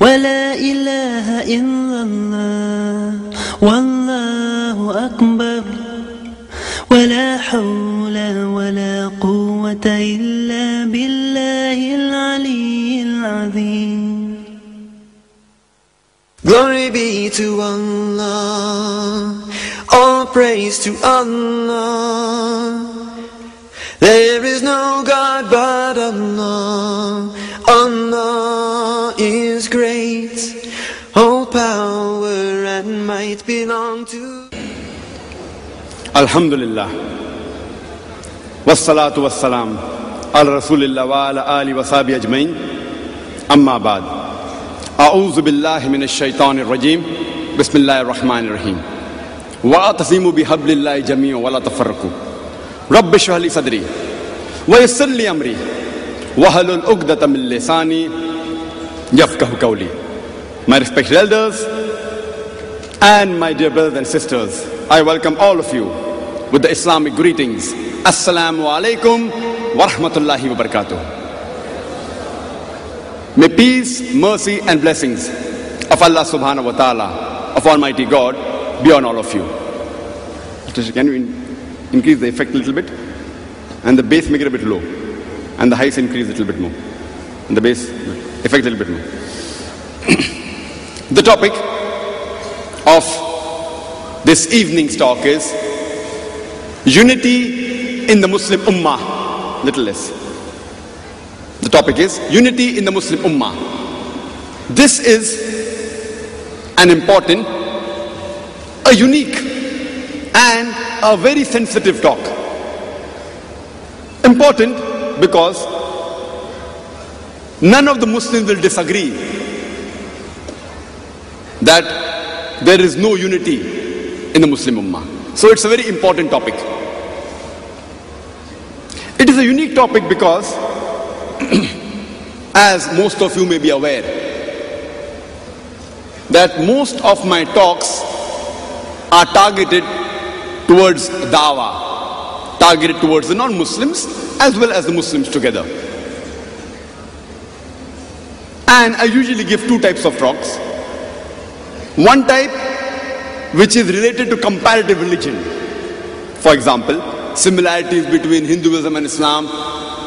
ولا إله إلا الله والله أكبر ولا حول ولا قوة إلا بالله العلي العظيم Glory be to Allah, all praise to Allah. There is no God but Allah, belong to الحمد للہ وسلاۃ وسلام الرسول اللہ وعلی آل وصاب اجمعین اما بعد اعوذ باللہ من الشیطان الرجیم بسم اللہ الرحمن الرحیم وَأَتَسِيمُ بِحَبْلِ اللَّهِ جَمِيعًا وَلَا تَفَرَّقُوا رب شرح لی صدری ویسر لی امری وحل العقدة من لسانی یفقہ قولی My respected elders, and my dear brothers and sisters, I welcome all of you with the Islamic greetings. Assalamu alaikum wa rahmatullahi wa barakatuh. May peace, mercy, and blessings of Allah subhanahu wa ta'ala, of Almighty God, be on all of you. Can you increase the effect a little bit? And the bass make it a bit low. And the highs increase a little bit more. And the bass effect a little bit more. the topic of this evening's talk is unity in the Muslim Ummah. Little less. The topic is unity in the Muslim Ummah. This is an important, a unique, and a very sensitive talk. Important because none of the Muslims will disagree that there is no unity in the Muslim Ummah. So it's a very important topic. It is a unique topic because, as most of you may be aware, that most of my talks are targeted towards dawah, targeted towards the non Muslims as well as the Muslims together. And I usually give two types of talks. One type which is related to comparative religion. For example, similarities between Hinduism and Islam,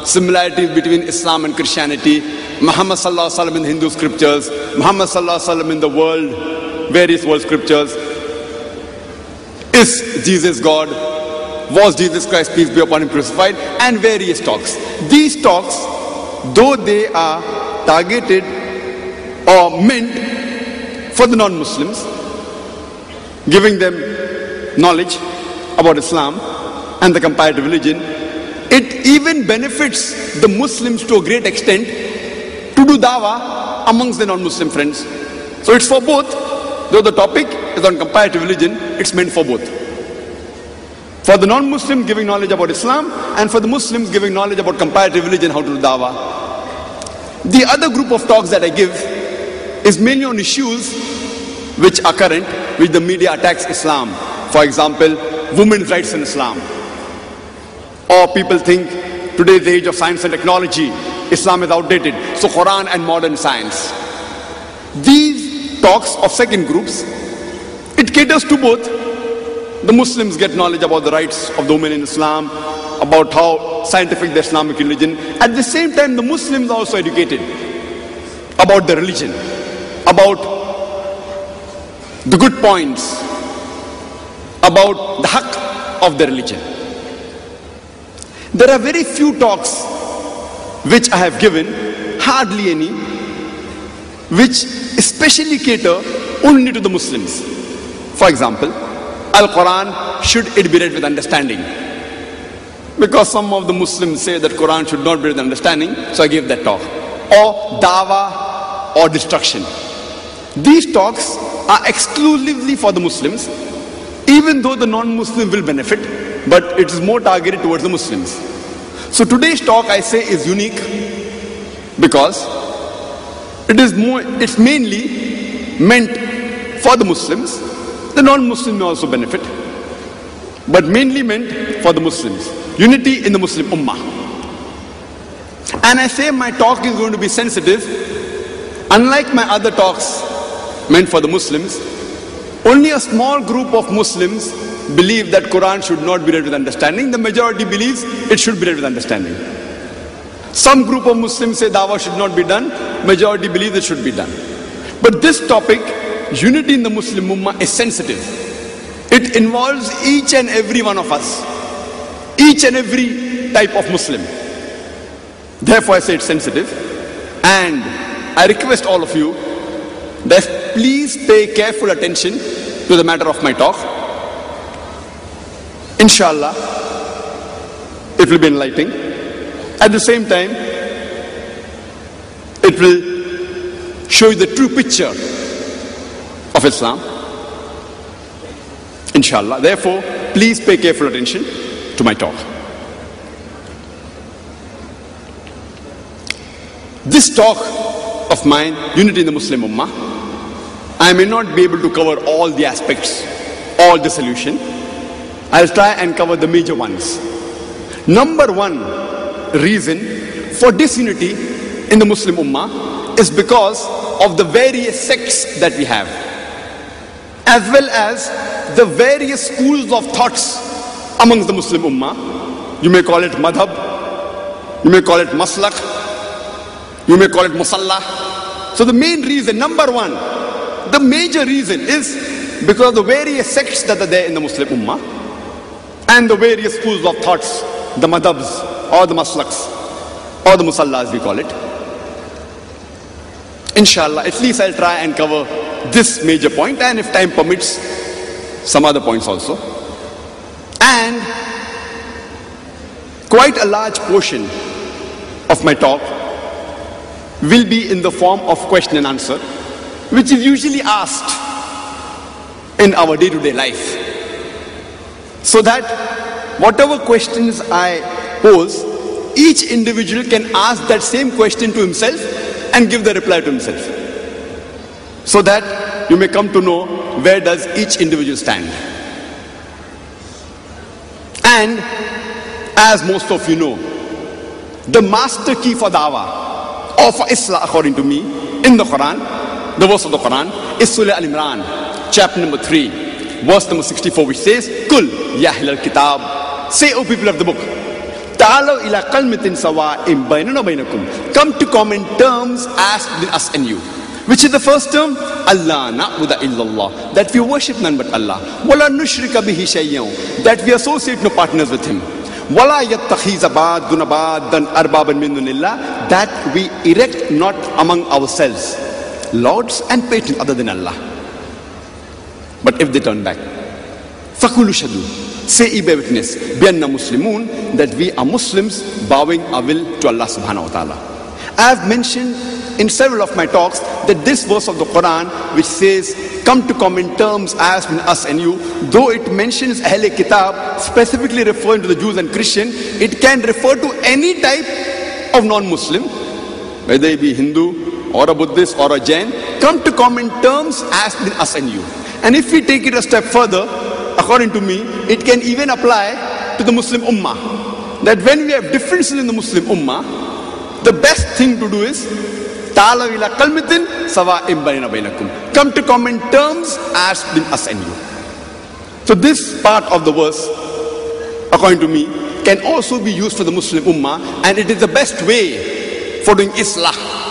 similarities between Islam and Christianity, Muhammad sallallahu alaihi wasallam in Hindu scriptures, Muhammad sallallahu alaihi wasallam in the world, various world scriptures. Is Jesus God? Was Jesus Christ, peace be upon him, crucified? And various talks. These talks, though they are targeted or meant for the non-Muslims, giving them knowledge about Islam and the comparative religion, it even benefits the Muslims to a great extent to do dawah amongst the non-Muslim friends. So it's for both. Though the topic is on comparative religion, it's meant for both. For the non-Muslim giving knowledge about Islam and for the Muslims giving knowledge about comparative religion, how to do dawah. The other group of talks that I give is mainly on issues which are current, which the media attacks Islam. For example, women's rights in Islam. Or people think today's age of science and technology, Islam is outdated. So Quran and modern science. These talks of second groups, it caters to both. The Muslims get knowledge about the rights of the women in Islam, about how scientific the Islamic religion. At the same time, the Muslims are also educated about the religion, about the good points, about the haqq of the religion. There are very few talks which I have given, hardly any, which especially cater only to the Muslims. For example, Al Quran should it be read with understanding? Because some of the Muslims say that Quran should not be read with understanding, so I gave that talk. Or dawa or destruction. These talks are exclusively for the Muslims, even though the non-Muslim will benefit, but it is more targeted towards the Muslims. So today's talk I say is unique because it is more it's mainly meant for the Muslims. The non-Muslim may also benefit, but mainly meant for the Muslims. Unity in the Muslim Ummah. And I say my talk is going to be sensitive Unlike my other talks meant for the Muslims, only a small group of Muslims believe that Quran should not be read with understanding. The majority believes it should be read with understanding. Some group of Muslims say dawah should not be done. Majority believe it should be done. But this topic, unity in the Muslim Ummah, is sensitive. It involves each and every one of us, each and every type of Muslim. Therefore, I say it's sensitive. And I request all of you that please pay careful attention to the matter of my talk. Inshallah, it will be enlightening. At the same time, it will show you the true picture of Islam. Inshallah. Therefore, please pay careful attention to my talk. This talk of mine, Unity in the Muslim Ummah, I may not be able to cover all the aspects, all the solution. I'll try and cover the major ones. Number one reason for disunity in the Muslim Ummah is because of the various sects that we have, as well as the various schools of thoughts amongst the Muslim Ummah. You may call it madhab, you may call it maslak, you may call it musalla. So the main reason, number one, the major reason is because of the various sects that are there in the Muslim Ummah and the various schools of thoughts, the madhabs or the maslaks or the musallas we call it. Inshallah, at least I'll try and cover this major point and if time permits, some other points also. And quite a large portion of my talk will be in the form of question and answer, which is usually asked in our day to day life. So that whatever questions I pose, each individual can ask that same question to himself and give the reply to himself. So that you may come to know where does each individual stand. And as most of you know, the master key for dawah or for Islam according to me in the Quran, the verse of the Quran is Surah Al-Imran, chapter number 3, verse number 64 which says, Kul ya kitab, say O people of the book, Ta'alaw ila kalmatin sawa'im bainana bainakum. Come to common terms as between us and you. Which is the first term? Allah na'budu illallah. That we worship none but Allah. Wala nushrika bihi shayyan. That we associate no partners with Him. Wala yattakhiza ba'dun dan arbaban min dunillah. That we erect not among ourselves lords and patrons other than Allah. But if they turn back, fakulu shadu. Say ye bear witness, bianna muslimun, that we are Muslims bowing our will to Allah subhanahu wa ta'ala. I have mentioned in several of my talks that this verse of the Quran which says come to common terms as between us and you though it mentions Ahle Kitab specifically referring to the Jews and Christian it can refer to any type of non-Muslim whether it be Hindu or a Buddhist or a Jain come to common terms as between us and you and if we take it a step further according to me it can even apply to the Muslim Ummah that when we have differences in the Muslim Ummah the best thing to do is. Come to common terms as between us and you. So this part of the verse, according to me, can also be used for the Muslim Ummah and it is the best way for doing Islah.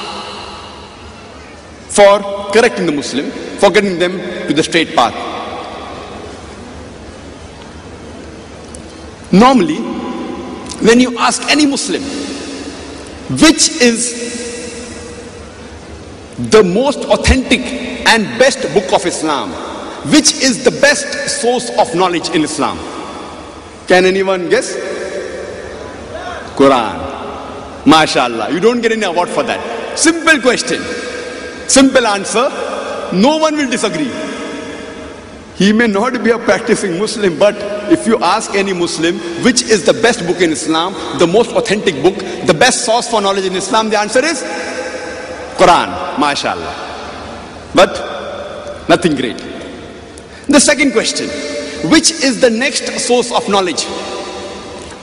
For correcting the Muslim, for getting them to the straight path. Normally, when you ask any Muslim, which is the most authentic and best book of Islam, which is the best source of knowledge in Islam? Can anyone guess? Quran. MashaAllah. You don't get any award for that. Simple question. Simple answer. No one will disagree. He may not be a practicing Muslim, but if you ask any Muslim which is the best book in Islam, the most authentic book, the best source for knowledge in Islam, the answer is Quran, mashallah. But nothing great. The second question, which is the next source of knowledge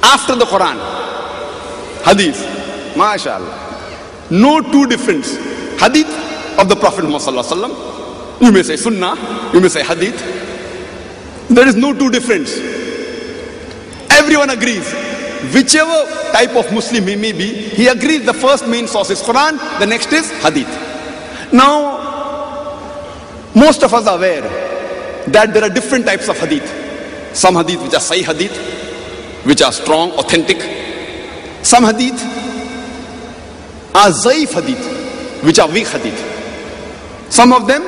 after the Quran? Hadith, mashallah. No two difference. Hadith of the Prophet Muhammad. You may say Sunnah, you may say Hadith. There is no two difference. Everyone agrees. Whichever type of Muslim he may be, he agrees the first main source is Quran, the next is Hadith. Now, most of us are aware that there are different types of Hadith. Some Hadith which are Sahih Hadith, which are strong, authentic. Some Hadith are Zaif Hadith, which are weak Hadith. Some of them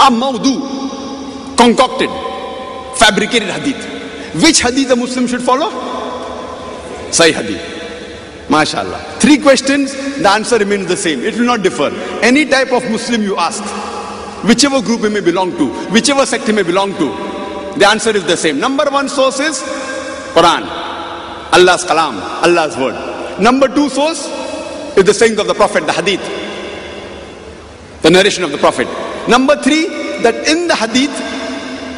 are Maudu, concocted, fabricated Hadith. Which Hadith a Muslim should follow? Sahih Hadith. MashaAllah. Three questions, the answer remains the same. It will not differ. Any type of Muslim you ask, whichever group he may belong to, whichever sect he may belong to, the answer is the same. Number one source is Quran, Allah's Kalam, Allah's word. Number two source is the sayings of the Prophet, the Hadith, the narration of the Prophet. Number three, that in the Hadith,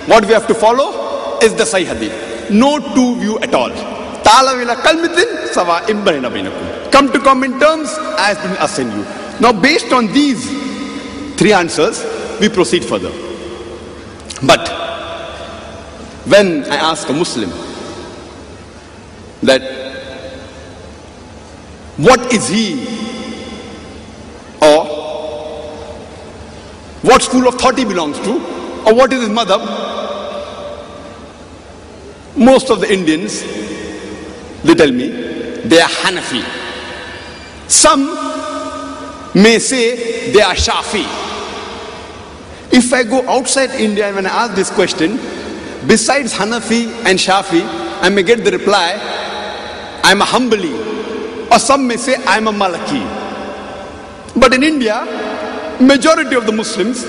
what we have to follow is the Sahih Hadith. No two view at all. Come to common terms as been assigned you. Now, based on these three answers, we proceed further. But when I ask a Muslim that what is he or what school of thought he belongs to or what is his madhab, most of the Indians they tell me they are Hanafi. Some may say they are Shafi. If I go outside India and when I ask this question, besides Hanafi and Shafi, I may get the reply, I'm a Hanbali. Or some may say, I'm a Maliki. But in India, majority of the Muslims,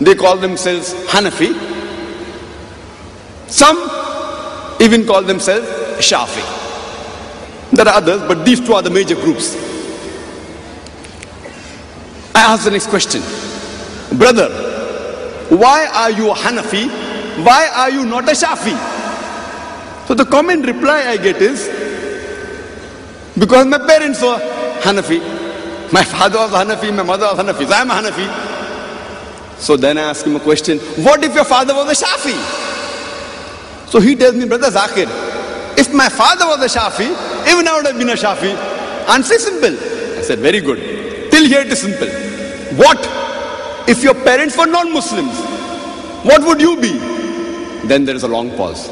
they call themselves Hanafi. Some even call themselves Shafi. There are others, but these two are the major groups. I ask the next question. Brother, why are you a Hanafi? Why are you not a Shafi? So the common reply I get is, because my parents were Hanafi. My father was Hanafi, my mother was Hanafi, so I am a Hanafi. So then I ask him a question, what if your father was a Shafi? So he tells me, brother Zakir, if my father was a Shafi, even I would have been a Shafi. Answer simple. I said, very good. Till here it is simple. What if your parents were non-Muslims? What would you be? Then there is a long pause.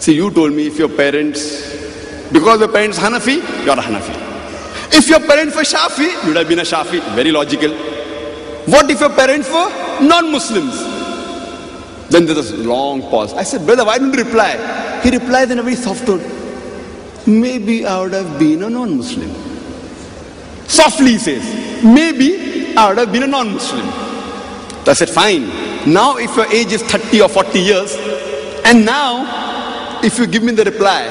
See, you told me if your parents, because your parents Hanafi, you're a Hanafi. If your parents were Shafi, you'd have been a Shafi. Very logical. What if your parents were non-Muslims? Then there's a long pause. I said, brother, why didn't you reply? He replies in a very soft tone. Maybe I would have been a non-Muslim. Softly he says, maybe I would have been a non-Muslim. I said, fine. Now if your age is 30 or 40 years, and now if you give me the reply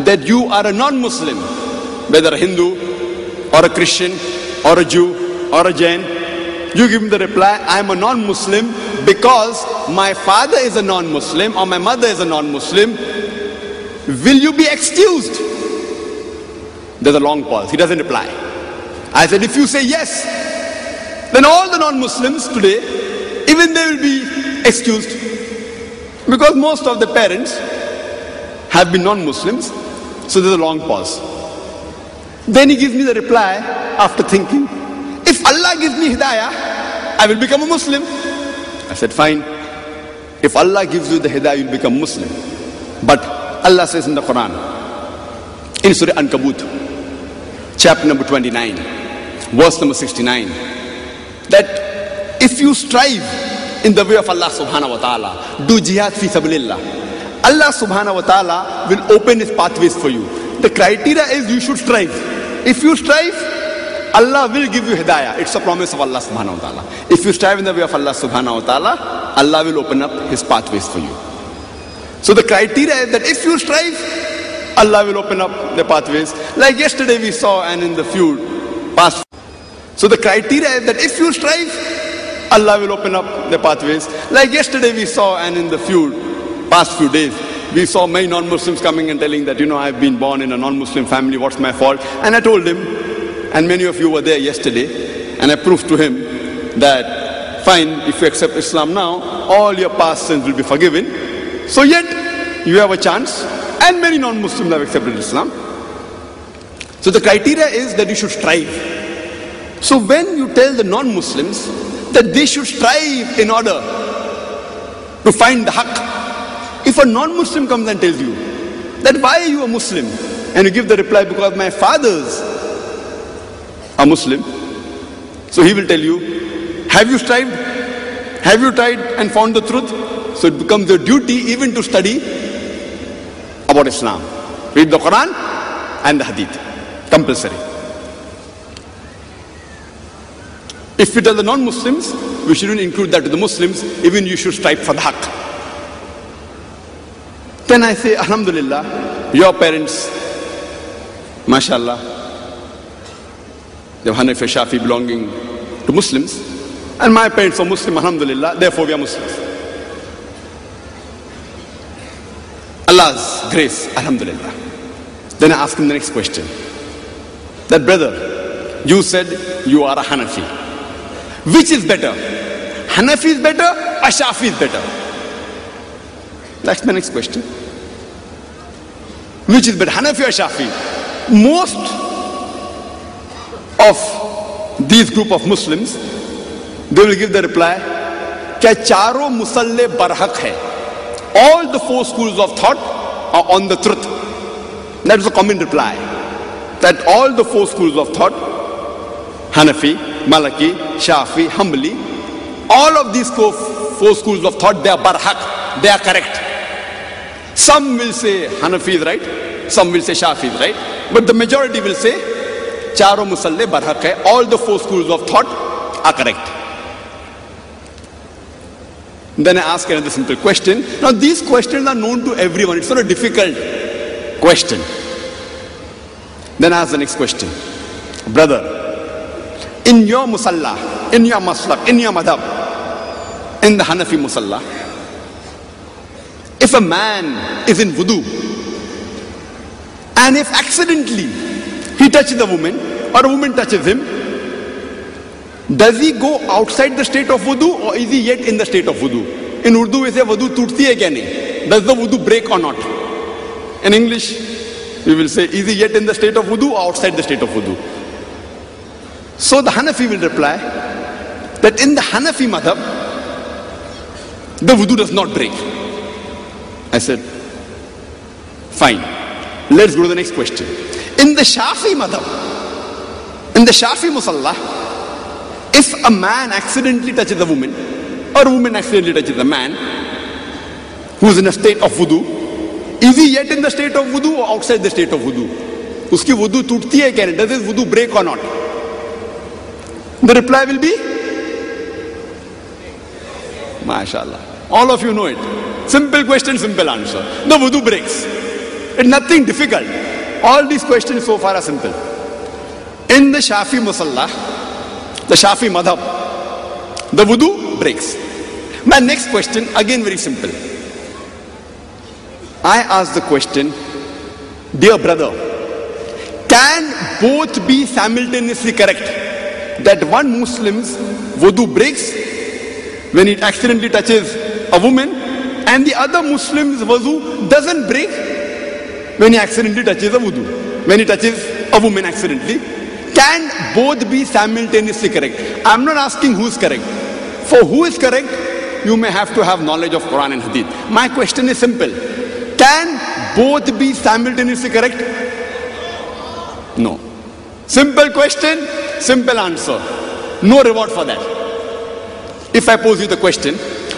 that you are a non-Muslim, whether a Hindu or a Christian or a Jew or a Jain, you give me the reply, I am a non-Muslim because my father is a non-Muslim or my mother is a non-Muslim. Will you be excused? There's a long pause. He doesn't reply. I said, if you say yes, then all the non-Muslims today, even they will be excused. Because most of the parents have been non-Muslims. So there's a long pause. Then he gives me the reply after thinking, if Allah gives me hidayah, I will become a Muslim. I said, fine. If Allah gives you the hidayah, you'll become Muslim. But Allah says in the Quran, in Surah Ankabut, chapter number 29, verse number 69, that if you strive in the way of Allah subhanahu wa ta'ala, do jihad fi sabilillah, Allah subhanahu wa ta'ala will open his pathways for you. The criteria is you should strive. If you strive, Allah will give you hidayah. It's a promise of Allah subhanahu wa ta'ala. If you strive in the way of Allah subhanahu wa ta'ala, Allah will open up his pathways for you. So the criteria is that if you strive, Allah will open up the pathways. Like yesterday we saw and in the few past. So the criteria is that if you strive, Allah will open up the pathways. Like yesterday we saw and in the few past few days, we saw many non-Muslims coming and telling that, you know, I've been born in a non-Muslim family, what's my fault? And I told him, and many of you were there yesterday, and I proved to him that fine, if you accept Islam now, all your past sins will be forgiven. So yet, you have a chance, and many non-Muslims have accepted Islam. So the criteria is that you should strive. So when you tell the non-Muslims that they should strive in order to find the haqq, if a non-Muslim comes and tells you that why are you a Muslim? And you give the reply because my fathers are Muslim. So he will tell you, have you strived? Have you tried and found the truth? So it becomes your duty even to study about Islam. Read the Quran and the Hadith. Compulsory. If we tell the non-Muslims, we shouldn't include that to the Muslims, even you should strive for the haqq. Then I say, Alhamdulillah, your parents, mashallah, they have Hanafi Shafi belonging to Muslims, and my parents are Muslim, Alhamdulillah, therefore we are Muslims. Allah's grace, Alhamdulillah. Then I ask him the next question. That brother, you said you are a Hanafi. Which is better? Hanafi is better or Shafi is better? That's my next question. Which is better, Hanafi or Shafi? Most of these group of Muslims, they will give the reply, क्या चारों मुसल्ले बरहक है all the four schools of thought are on the truth that is a common reply that all the four schools of thought Hanafi, Malaki, Shafi, Hanbali, all of these four, four schools of thought, they are barhaq, they are correct. Some will say Hanafi is right, some will say Shafi is right, but the majority will say Charo Musalle barhaq all the four schools of thought are correct. Then I ask another simple question. Now these questions are known to everyone. It's not a difficult question. Then I ask the next question. Brother, in your musalla, in your maslak, in your madhab, in the Hanafi musalla, if a man is in wudu and if accidentally he touches the woman or a woman touches him, does he go outside the state of wudu or is he yet in the state of wudu? In Urdu we say wudu kya nahi? Does the wudu break or not? In English we will say is he yet in the state of wudu or outside the state of wudu? So the Hanafi will reply that in the Hanafi madhab, the wudu does not break. Point two the next kitchen شافی مدم in the شافی مسلح accidentally touch اتم or accidentally مینٹ of ودو یٹ inter outside of ودو اس کی ودو ٹوٹتی ہے ریپلائی ول بی ماشاء اللہ All of you know it. Simple question, simple answer. The wudu breaks. It's nothing difficult. All these questions so far are simple. In the Shafi Musalla, the Shafi Madhab, the wudu breaks. My next question, again very simple. I ask the question, dear brother, can both be simultaneously correct? that one Muslim's wudu breaks when it accidentally touches a woman and the other Muslim's wudu doesn't break when he accidentally touches a wudu. When he touches a woman accidentally. Can both be simultaneously correct? I'm not asking who's correct. For who is correct, you may have to have knowledge of Quran and Hadith. My question is simple. Can both be simultaneously correct? No. Simple question, Simple answer. No reward for that. If I pose you the question,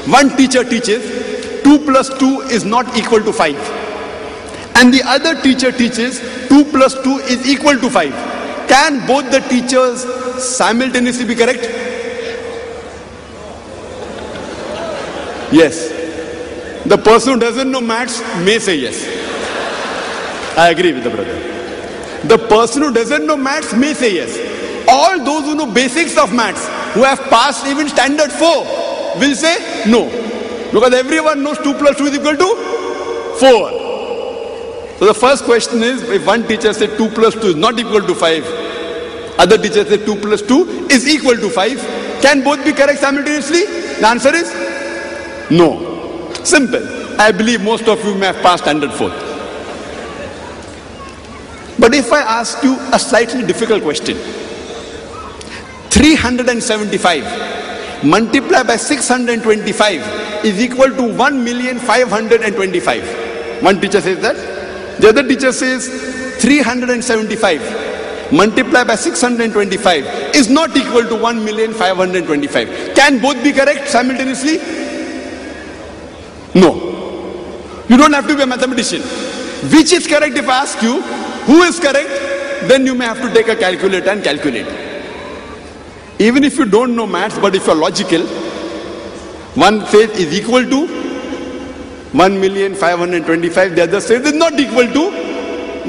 one teacher teaches 2 plus 2 is not equal to 5. And the other teacher teaches 2 plus 2 is equal to 5. Can both the teachers simultaneously be correct? Yes. The person who doesn't know maths may say yes. I agree with the brother. The person who doesn't know maths may say yes. All those who know basics of maths, who have passed even standard 4, will say no. Because everyone knows 2 plus 2 is equal to 4. So the first question is, if one teacher said 2 plus 2 is not equal to 5, Other teacher says 2 plus 2 is equal to 5. Can both be correct simultaneously? The answer is no. Simple. I believe most of you may have passed standard fourth. But if I ask you a slightly difficult question 375 multiplied by 625 is equal to 1,525. One teacher says that. The other teacher says 375 multiplied by 625 is not equal to 1,525. Can both be correct simultaneously? No. You don't have to be a mathematician. Which is correct if I ask you? Who is correct? Then you may have to take a calculator and calculate. Even if you don't know maths, but if you're logical, one says is equal to 1,525, the other says is not equal to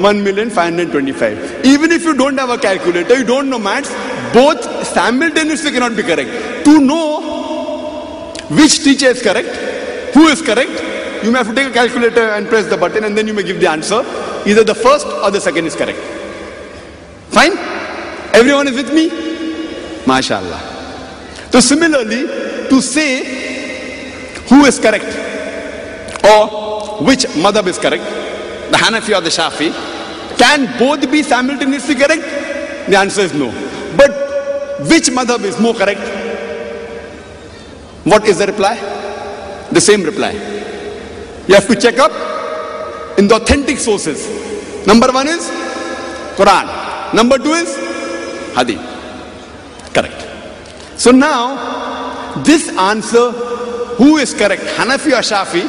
1,525. Even if you don't have a calculator, you don't know maths, both simultaneously cannot be correct. To know which teacher is correct, who is correct, you may have to take a calculator and press the button and then you may give the answer. Either the first or the second is correct. Fine? Everyone is with me? MashaAllah. So similarly, to say who is correct or which madhab is correct, the Hanafi or the Shafi, can both be simultaneously correct? The answer is no. But which madhab is more correct? What is the reply? The same reply. You have to check up in the authentic sources. Number one is Quran. Number two is Hadith. Correct. So now, this answer, who is correct, Hanafi or Shafi,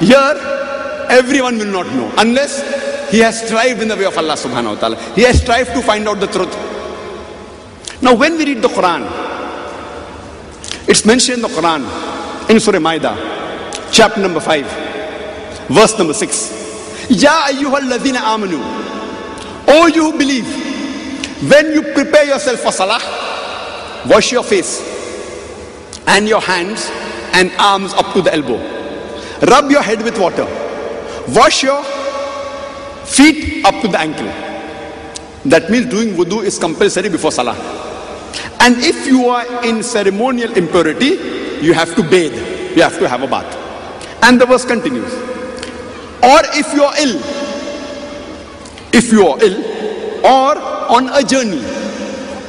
here everyone will not know unless he has strived in the way of Allah subhanahu wa ta'ala. He has strived to find out the truth. Now, when we read the Quran, it's mentioned in the Quran in Surah Maida, chapter number 5, verse number 6. Ya ayyuhalladhina amanu. O you who believe, when you prepare yourself for salah, wash your face and your hands and arms up to the elbow. Rub your head with water. Wash your feet up to the ankle. That means doing wudu is compulsory before salah. And if you are in ceremonial impurity, you have to bathe. You have to have a bath. And the verse continues. Or if you are ill, if you are ill, or on a journey,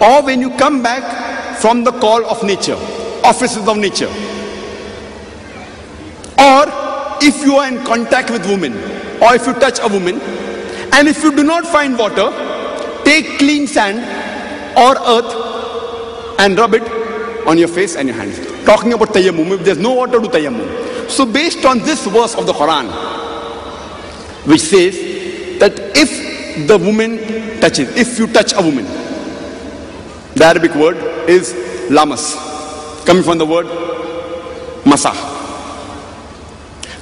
or when you come back from the call of nature, offices of nature, or if you are in contact with women, or if you touch a woman, and if you do not find water, take clean sand or earth and rub it on your face and your hands. Talking about tayammum, if there's no water, do tayammum. So, based on this verse of the Quran, which says that if the woman touches, if you touch a woman, the Arabic word is lamas, coming from the word masah.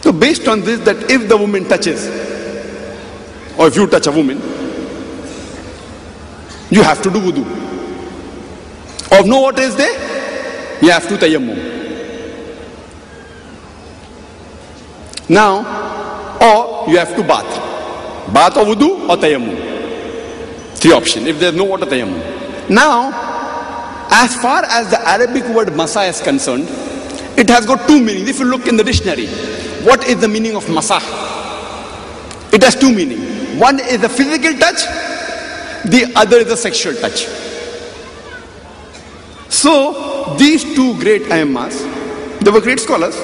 So, based on this, that if the woman touches, or if you touch a woman, you have to do wudu. Or no water is there, you have to tayammum. Now, or you have to bath. Bath or wudu or tayammum. Three options. If there's no water, tayammum. Now, as far as the Arabic word masa is concerned, it has got two meanings. If you look in the dictionary, what is the meaning of masah? It has two meanings. One is a physical touch, the other is a sexual touch. So, these two great ayammas, they were great scholars.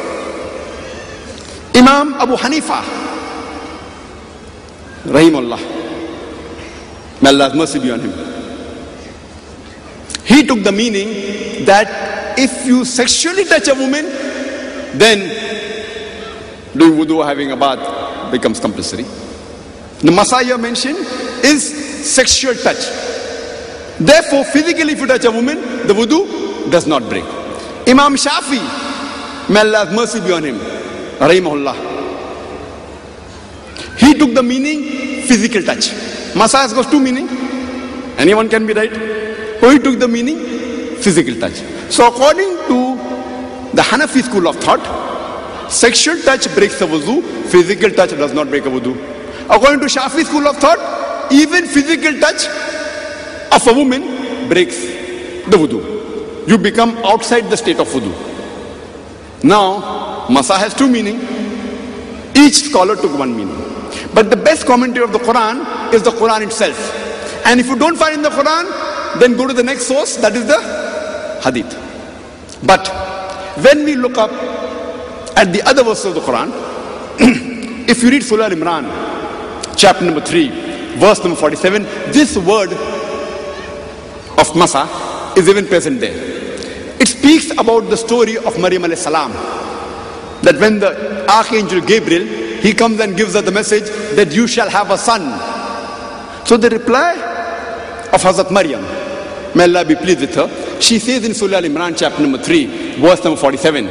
Imam Abu Hanifa, Rahimullah, may Allah's mercy be on him. He took the meaning that if you sexually touch a woman, then doing wudu having a bath becomes compulsory. The masah mentioned is sexual touch. Therefore, physically, if you touch a woman, the wudu does not break. Imam Shafi, may Allah's mercy be on him, Rahimahullah. He took the meaning physical touch. Masa has got two meaning. Anyone can be right. He took the meaning physical touch. So according to the Hanafi school of thought, sexual touch breaks the wudu, physical touch does not break a wudu. According to Shafi school of thought, even physical touch of a woman breaks the wudu. You become outside the state of wudu. Now, masa has two meaning. Each scholar took one meaning. But the best commentary of the Quran is the Quran itself. And if you don't find in the Quran, then go to the next source, that is the Hadith. But when we look up at the other verses of the Quran, if you read Surah Imran, chapter number 3, verse number 47, this word of Masa is even present there. It speaks about the story of Maryam alayhi salam. That when the archangel Gabriel, he comes and gives her the message that you shall have a son. So the reply of Hazrat Maryam, may Allah be pleased with her, she says in Surah Al-Imran chapter number 3, verse number 47,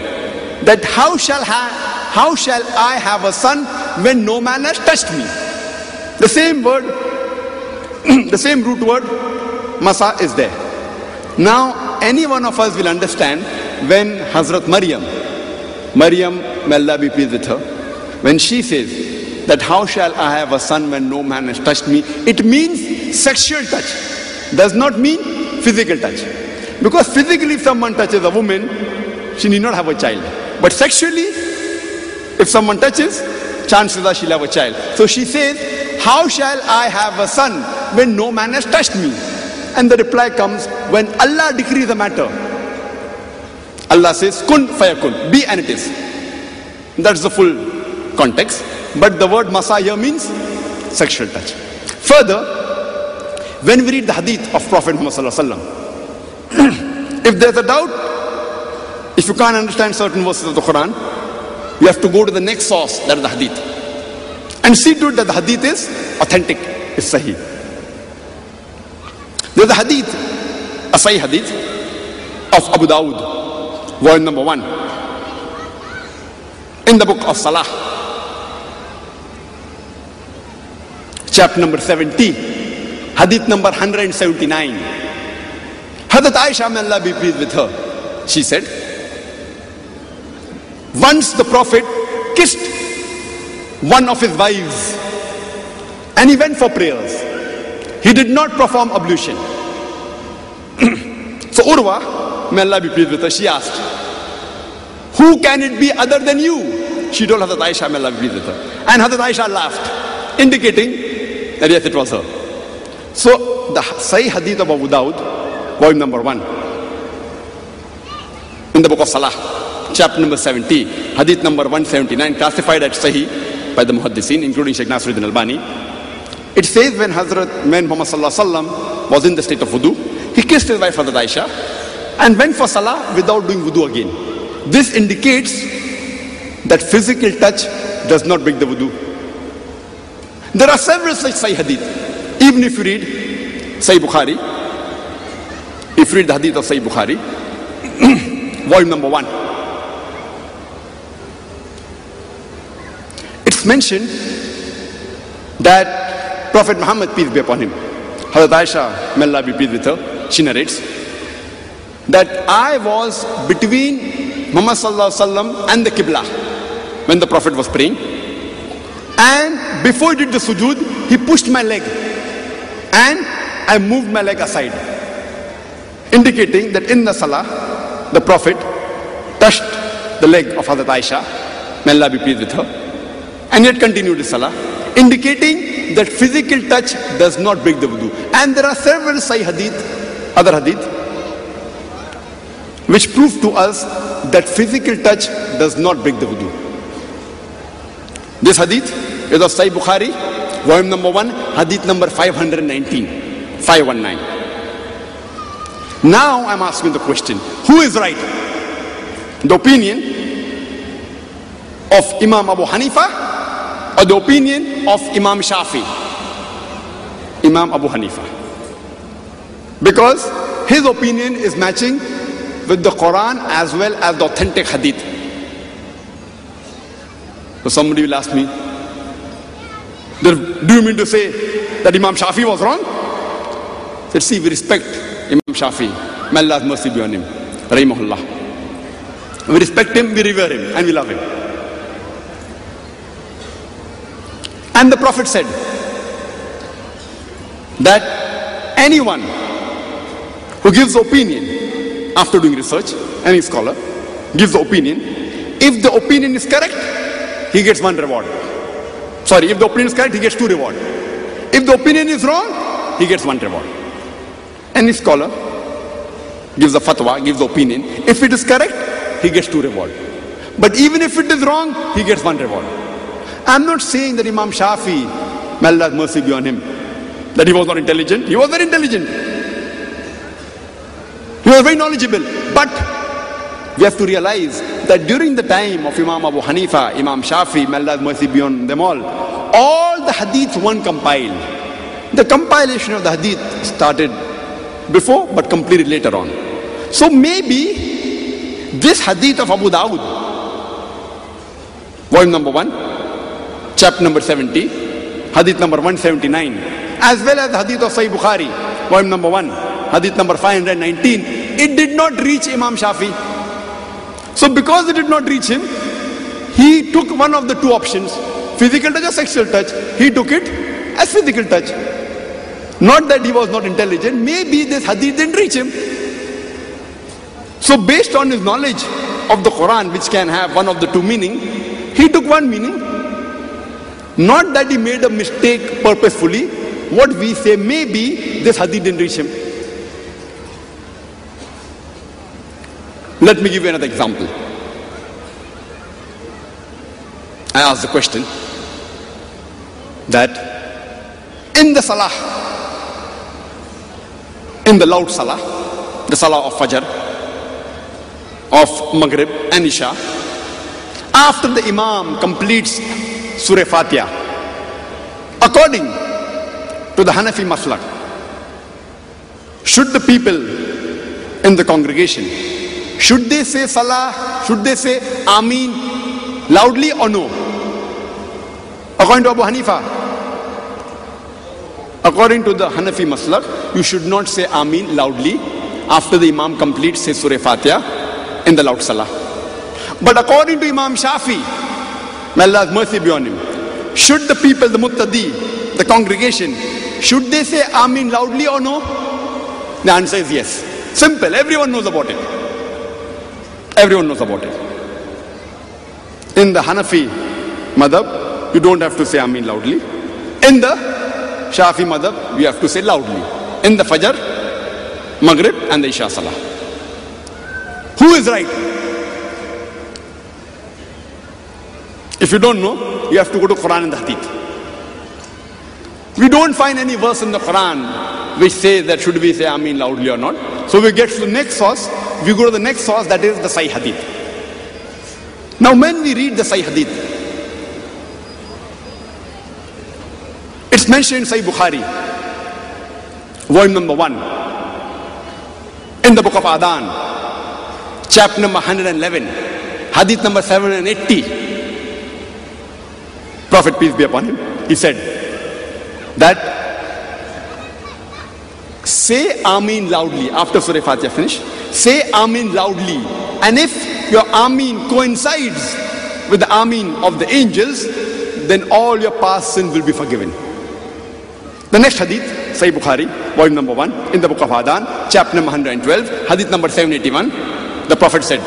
that how shall, ha- how shall I have a son when no man has touched me? The same word, the same root word, masa is there. Now, any one of us will understand when Hazrat Maryam, Maryam, may Allah be pleased with her, when she says that how shall I have a son when no man has touched me, it means sexual touch, does not mean physical touch. Because physically, if someone touches a woman, she need not have a child. But sexually, if someone touches, chances are she'll have a child. So she says, How shall I have a son when no man has touched me? And the reply comes, When Allah decrees the matter, Allah says, Kun fayakun, be and it is. That's the full context. But the word masaya means sexual touch. Further, when we read the hadith of Prophet Muhammad if there's a doubt, if you can't understand certain verses of the Quran, you have to go to the next source, that is the hadith. And see to it that the hadith is authentic, is sahih. There's a hadith, a sahih hadith of Abu Dawud, volume number one, in the book of Salah, chapter number 70, hadith number 179. Hadith Aisha, may Allah be pleased with her, she said, once the Prophet kissed one of his wives and he went for prayers. He did not perform ablution. so Urwa, may Allah be pleased with her, she asked, Who can it be other than you? She told Hazrat Aisha, may Allah be pleased with her. And Hazrat Aisha laughed, indicating that yes, it was her. So the Sahih Hadith of Abu Dawud, volume number one, in the book of Salah, chapter number 70, hadith number 179, classified as Sahih by the Muhaddisin, including Sheikh Nasiruddin Albani. It says when Hazrat, when Muhammad Sallallahu was in the state of wudu, he kissed his wife Hazrat Aisha and went for Salah without doing wudu again. This indicates that physical touch does not break the wudu. There are several such Sahih hadith. Even if you read Sahih Bukhari, if you read the hadith of Sahih Bukhari, volume number one, it's mentioned that Prophet Muhammad, peace be upon him, Hazrat Aisha, may Allah be pleased with her, she narrates that I was between Muhammad and the Qibla when the Prophet was praying. And before he did the sujood, he pushed my leg and I moved my leg aside, indicating that in the Salah, the Prophet touched the leg of Hazrat Aisha, may Allah be pleased with her, and yet continued the Salah, indicating that physical touch does not break the wudu. And there are several Sahih hadith, other hadith, which prove to us that physical touch does not break the wudu. This hadith is of Sahih Bukhari, volume number 1, hadith number 519. 519. Now I'm asking the question who is right? The opinion of Imam Abu Hanifa or the opinion of Imam Shafi? Imam Abu Hanifa. Because his opinion is matching with the Quran as well as the authentic hadith. So somebody will ask me, do you mean to say that Imam Shafi was wrong? Let's see, we respect Imam Shafi. May Allah's mercy be on him. Rahimahullah. We respect him, we revere him, and we love him. And the Prophet said that anyone who gives opinion after doing research, any scholar gives opinion. If the opinion is correct, he gets one reward. Sorry, if the opinion is correct, he gets two reward. If the opinion is wrong, he gets one reward. Any scholar gives a fatwa, gives opinion. If it is correct, he gets two reward. But even if it is wrong, he gets one reward. I'm not saying that Imam Shafi, may Allah's mercy be on him, that he was not intelligent. He was very intelligent. He was very knowledgeable. But we have to realize that during the time of Imam Abu Hanifa, Imam Shafi, may Allah's mercy them all, all the hadiths weren't compiled. The compilation of the hadith started before but completed later on. So maybe this hadith of Abu Dawud, volume number 1, chapter number 70, hadith number 179, as well as the hadith of Sahih Bukhari, volume number 1, hadith number 519, it did not reach Imam Shafi. So because it did not reach him, he took one of the two options, physical touch or sexual touch. He took it as physical touch. Not that he was not intelligent, maybe this hadith didn't reach him. So based on his knowledge of the Quran, which can have one of the two meaning, he took one meaning. Not that he made a mistake purposefully. What we say, maybe this hadith didn't reach him. Let me give you another example. I asked the question that in the salah, in the loud salah, the salah of Fajr, of Maghrib and Isha, after the Imam completes Surah Fatiha, according to the Hanafi Maslak, should the people in the congregation, should they say Salah, should they say Ameen loudly or no? According to Abu Hanifa, according to the Hanafi Maslak, you should not say Ameen loudly after the Imam completes say Surah Fatiha in the loud Salah. But according to Imam Shafi, may Allah's mercy be on him, should the people, the muqtadi, the congregation, should they say Ameen loudly or no? The answer is yes. Simple, everyone knows about it. Everyone knows about it. In the Hanafi madhab, you don't have to say Ameen loudly. In the Shafi madhab, you have to say loudly. In the Fajr, Maghrib and the Isha Salah. Who is right? If you don't know, you have to go to Quran and the Hadith. We don't find any verse in the Quran which says that should we say Ameen loudly or not. So we get to the next source, we go to the next source that is the Sahih Hadith. Now when we read the Sahih Hadith, it's mentioned in Sahih Bukhari, volume number one, in the book of Adhan, chapter number 111, hadith number 780. Prophet, peace be upon him, he said that say Amin loudly after Surah Fatiha finish. Say Amin loudly. And if your Amin coincides with the Amin of the angels, then all your past sins will be forgiven. The next hadith, Sahih Bukhari, volume number 1, in the book of Adhan, chapter number 112, hadith number 781, the Prophet said,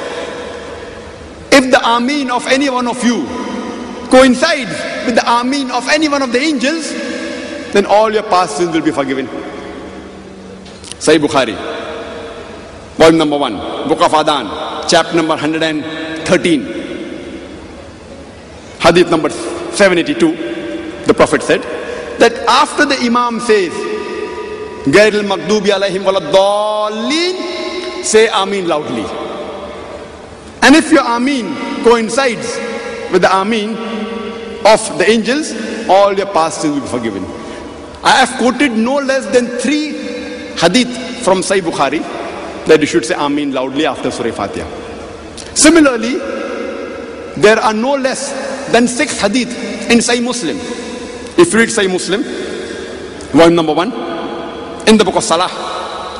If the Amin of any one of you coincides with the Amin of any one of the angels, then all your past sins will be forgiven. Sahih Bukhari, volume number 1, book of Adhan, chapter number 113, hadith number 782, the Prophet said, that after the Imam says, Gairil Makdubi alayhim say Ameen loudly. And if your Ameen coincides with the Ameen of the angels, all your past sins will be forgiven. I have quoted no less than three hadith from Sahih Bukhari that you should say Ameen loudly after Surah Fatiha. Similarly, there are no less than six hadith in Sahih Muslim. If you read Sahih Muslim, volume number one, in the book of Salah,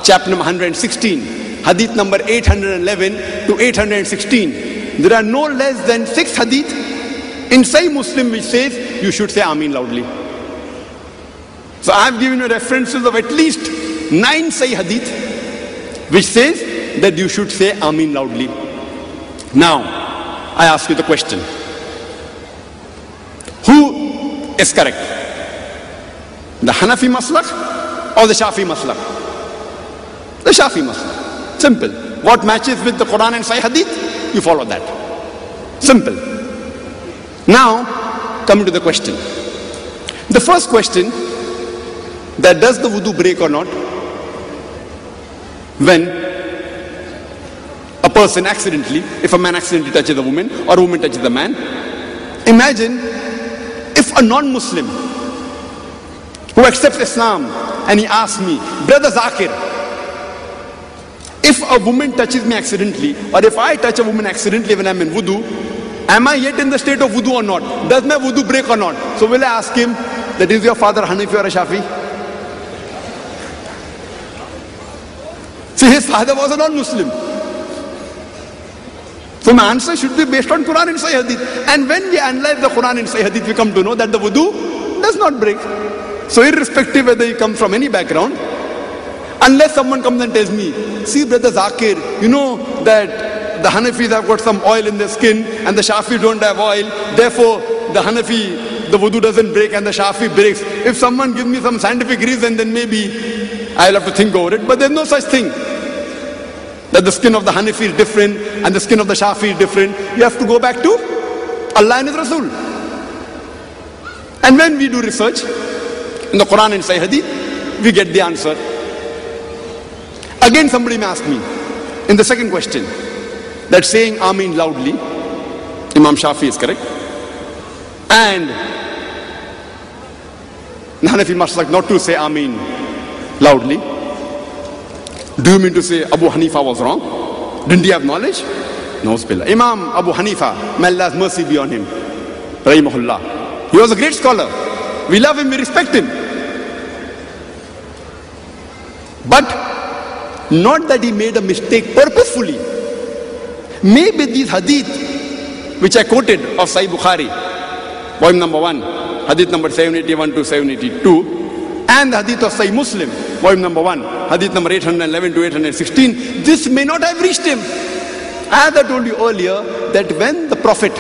chapter number 116, hadith number 811 to 816, there are no less than six hadith in Sahih Muslim which says you should say Ameen loudly. So I have given you references of at least nine Sahih hadith which says that you should say Amin loudly. Now, I ask you the question. Who is correct? The Hanafi maslak or the Shafi maslak? The Shafi maslak. Simple. What matches with the Quran and Sahih Hadith, you follow that. Simple. Now, come to the question. The first question that does the wudu break or not when a person accidentally, if a man accidentally touches a woman or a woman touches a man, imagine if a non-Muslim who accepts Islam and he asks me, Brother Zakir, if a woman touches me accidentally or if I touch a woman accidentally when I'm in wudu, am I yet in the state of wudu or not? Does my wudu break or not? So will I ask him, that is your father Hanafi or a Shafi? See, his father was a non-Muslim. So my answer should be based on Quran and Sahih Hadith. And when we analyze the Quran and Sahih Hadith, we come to know that the wudu does not break. So irrespective whether you come from any background, unless someone comes and tells me, see brother Zakir, you know that the Hanafis have got some oil in their skin and the Shafi don't have oil, therefore the Hanafi, the wudu doesn't break and the Shafi breaks. If someone gives me some scientific reason, then maybe I'll have to think over it. But there's no such thing. That the skin of the Hanafi is different and the skin of the Shafi is different. You have to go back to Allah and His Rasul. And when we do research in the Quran and Sahih Hadith, we get the answer. Again, somebody may ask me in the second question that saying Amin loudly, Imam Shafi is correct. And Hanafi maslak not to say Amin loudly. Do you mean to say Abu Hanifa was wrong? Didn't he have knowledge? No, Spilla. Imam Abu Hanifa, may Allah's mercy be on him. Rahimahullah. He was a great scholar. We love him, we respect him. But not that he made a mistake purposefully. Maybe these hadith, which I quoted of Sahih Bukhari, volume number 1, hadith number 781 to 782, and the hadith of Sahih Muslim, volume number 1, hadith number 811 to 816, this may not have reached him. As I told you earlier, that when the Prophet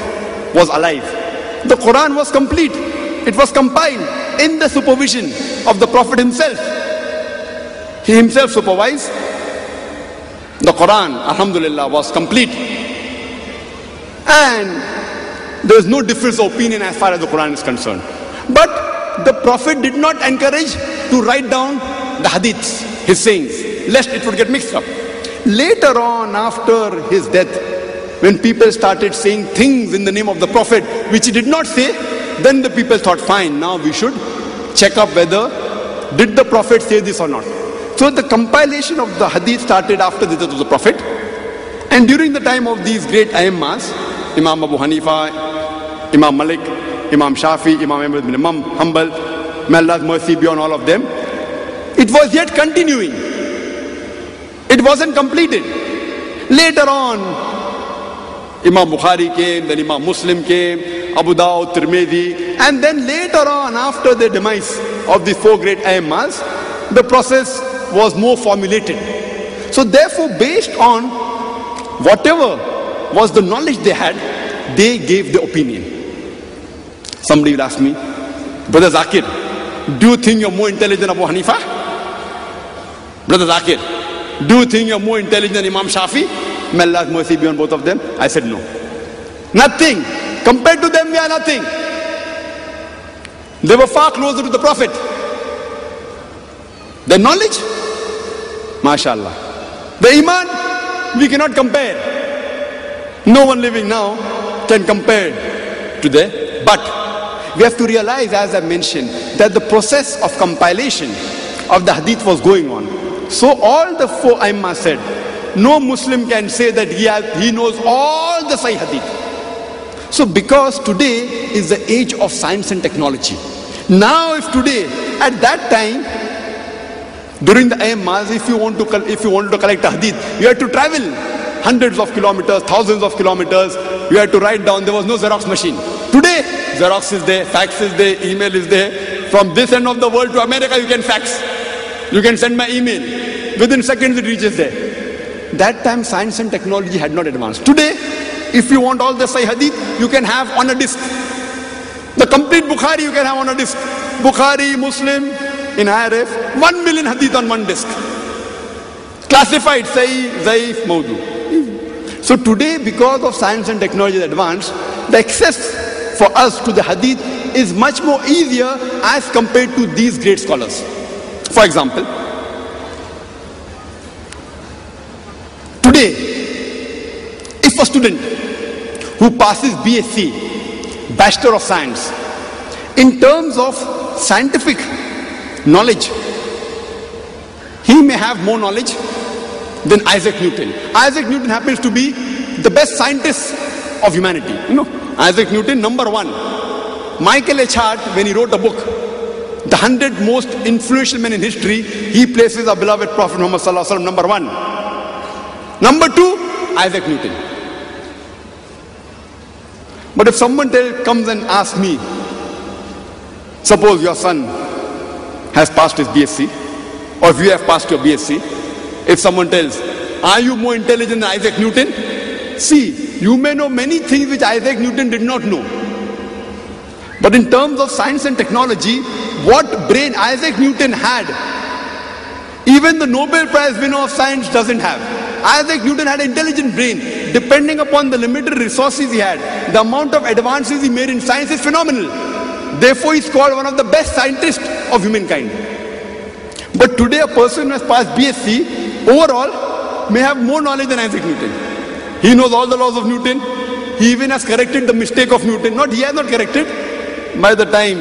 was alive, the Quran was complete. It was compiled in the supervision of the Prophet himself. He himself supervised. The Quran, Alhamdulillah, was complete. And there is no difference of opinion as far as the Quran is concerned. But the Prophet did not encourage to write down the hadiths, his sayings, lest it would get mixed up. Later on, after his death, when people started saying things in the name of the Prophet which he did not say, then the people thought, fine, now we should check up whether did the Prophet say this or not. So the compilation of the hadith started after the death of the Prophet. And during the time of these great Aimmas, Imam Abu Hanifa, Imam Malik, Imam Shafi, Imam Ahmad bin Imam Hanbal, may Allah's mercy be on all of them, it was yet continuing. It wasn't completed. Later on, Imam Bukhari came, then Imam Muslim came, Abu Dawud, Tirmidhi, and then later on, after the demise of the four great Aimmas, the process was more formulated. So therefore, based on whatever was the knowledge they had, they gave the opinion. Somebody will ask me, Brother Zakir, do you think you're more intelligent than Abu Hanifa? Brother Zakir, do you think you're more intelligent than Imam Shafi? May Allah's mercy be on both of them. I said no. Nothing. Compared to them, we are nothing. They were far closer to the Prophet. The knowledge, mashallah. The iman, we cannot compare. No one living now can compare to them. But we have to realize, as I mentioned, that the process of compilation of the hadith was going on. So all the four Aimma said, no Muslim can say that he, has, he knows all the Sahih Hadith. So because today is the age of science and technology. Now if today, at that time, during the Aimmas, if you want to if you want to collect a hadith, you had to travel hundreds of kilometers, thousands of kilometers. You had to write down. There was no Xerox machine. Today, Xerox is there, fax is there, email is there. From this end of the world to America, you can fax. You can send my email. Within seconds it reaches there. that time science and technology had not advanced. Today, if you want all the Sahih Hadith, you can have on a disc. The complete Bukhari you can have on a disc. Bukhari, Muslim, in IRF, 1 million Hadith on one disc. Classified, Sahih, Zaif, Mawdu. So today, because of science and technology advanced, the access for us to the Hadith is much more easier as compared to these great scholars. For example, today, if a student who passes BSc, Bachelor of Science, in terms of scientific knowledge, he may have more knowledge than Isaac Newton. Isaac Newton happens to be the best scientist of humanity. You know, Isaac Newton, number one. Michael H. Hart, when he wrote a book, the hundred most influential men in history, he places our beloved Prophet Muhammad Sallallahu Alaihi number one. Number two, Isaac Newton. But if someone tell, comes and asks me, suppose your son has passed his BSc, or if you have passed your BSc, if someone tells, are you more intelligent than Isaac Newton? See, you may know many things which Isaac Newton did not know. But in terms of science and technology, what brain Isaac Newton had, even the Nobel Prize winner of science doesn't have. Isaac Newton had an intelligent brain. Depending upon the limited resources he had, the amount of advances he made in science is phenomenal. Therefore, he's called one of the best scientists of humankind. But today, a person who has passed BSc overall may have more knowledge than Isaac Newton. He knows all the laws of Newton. He even has corrected the mistake of Newton. Not he has not corrected. By the time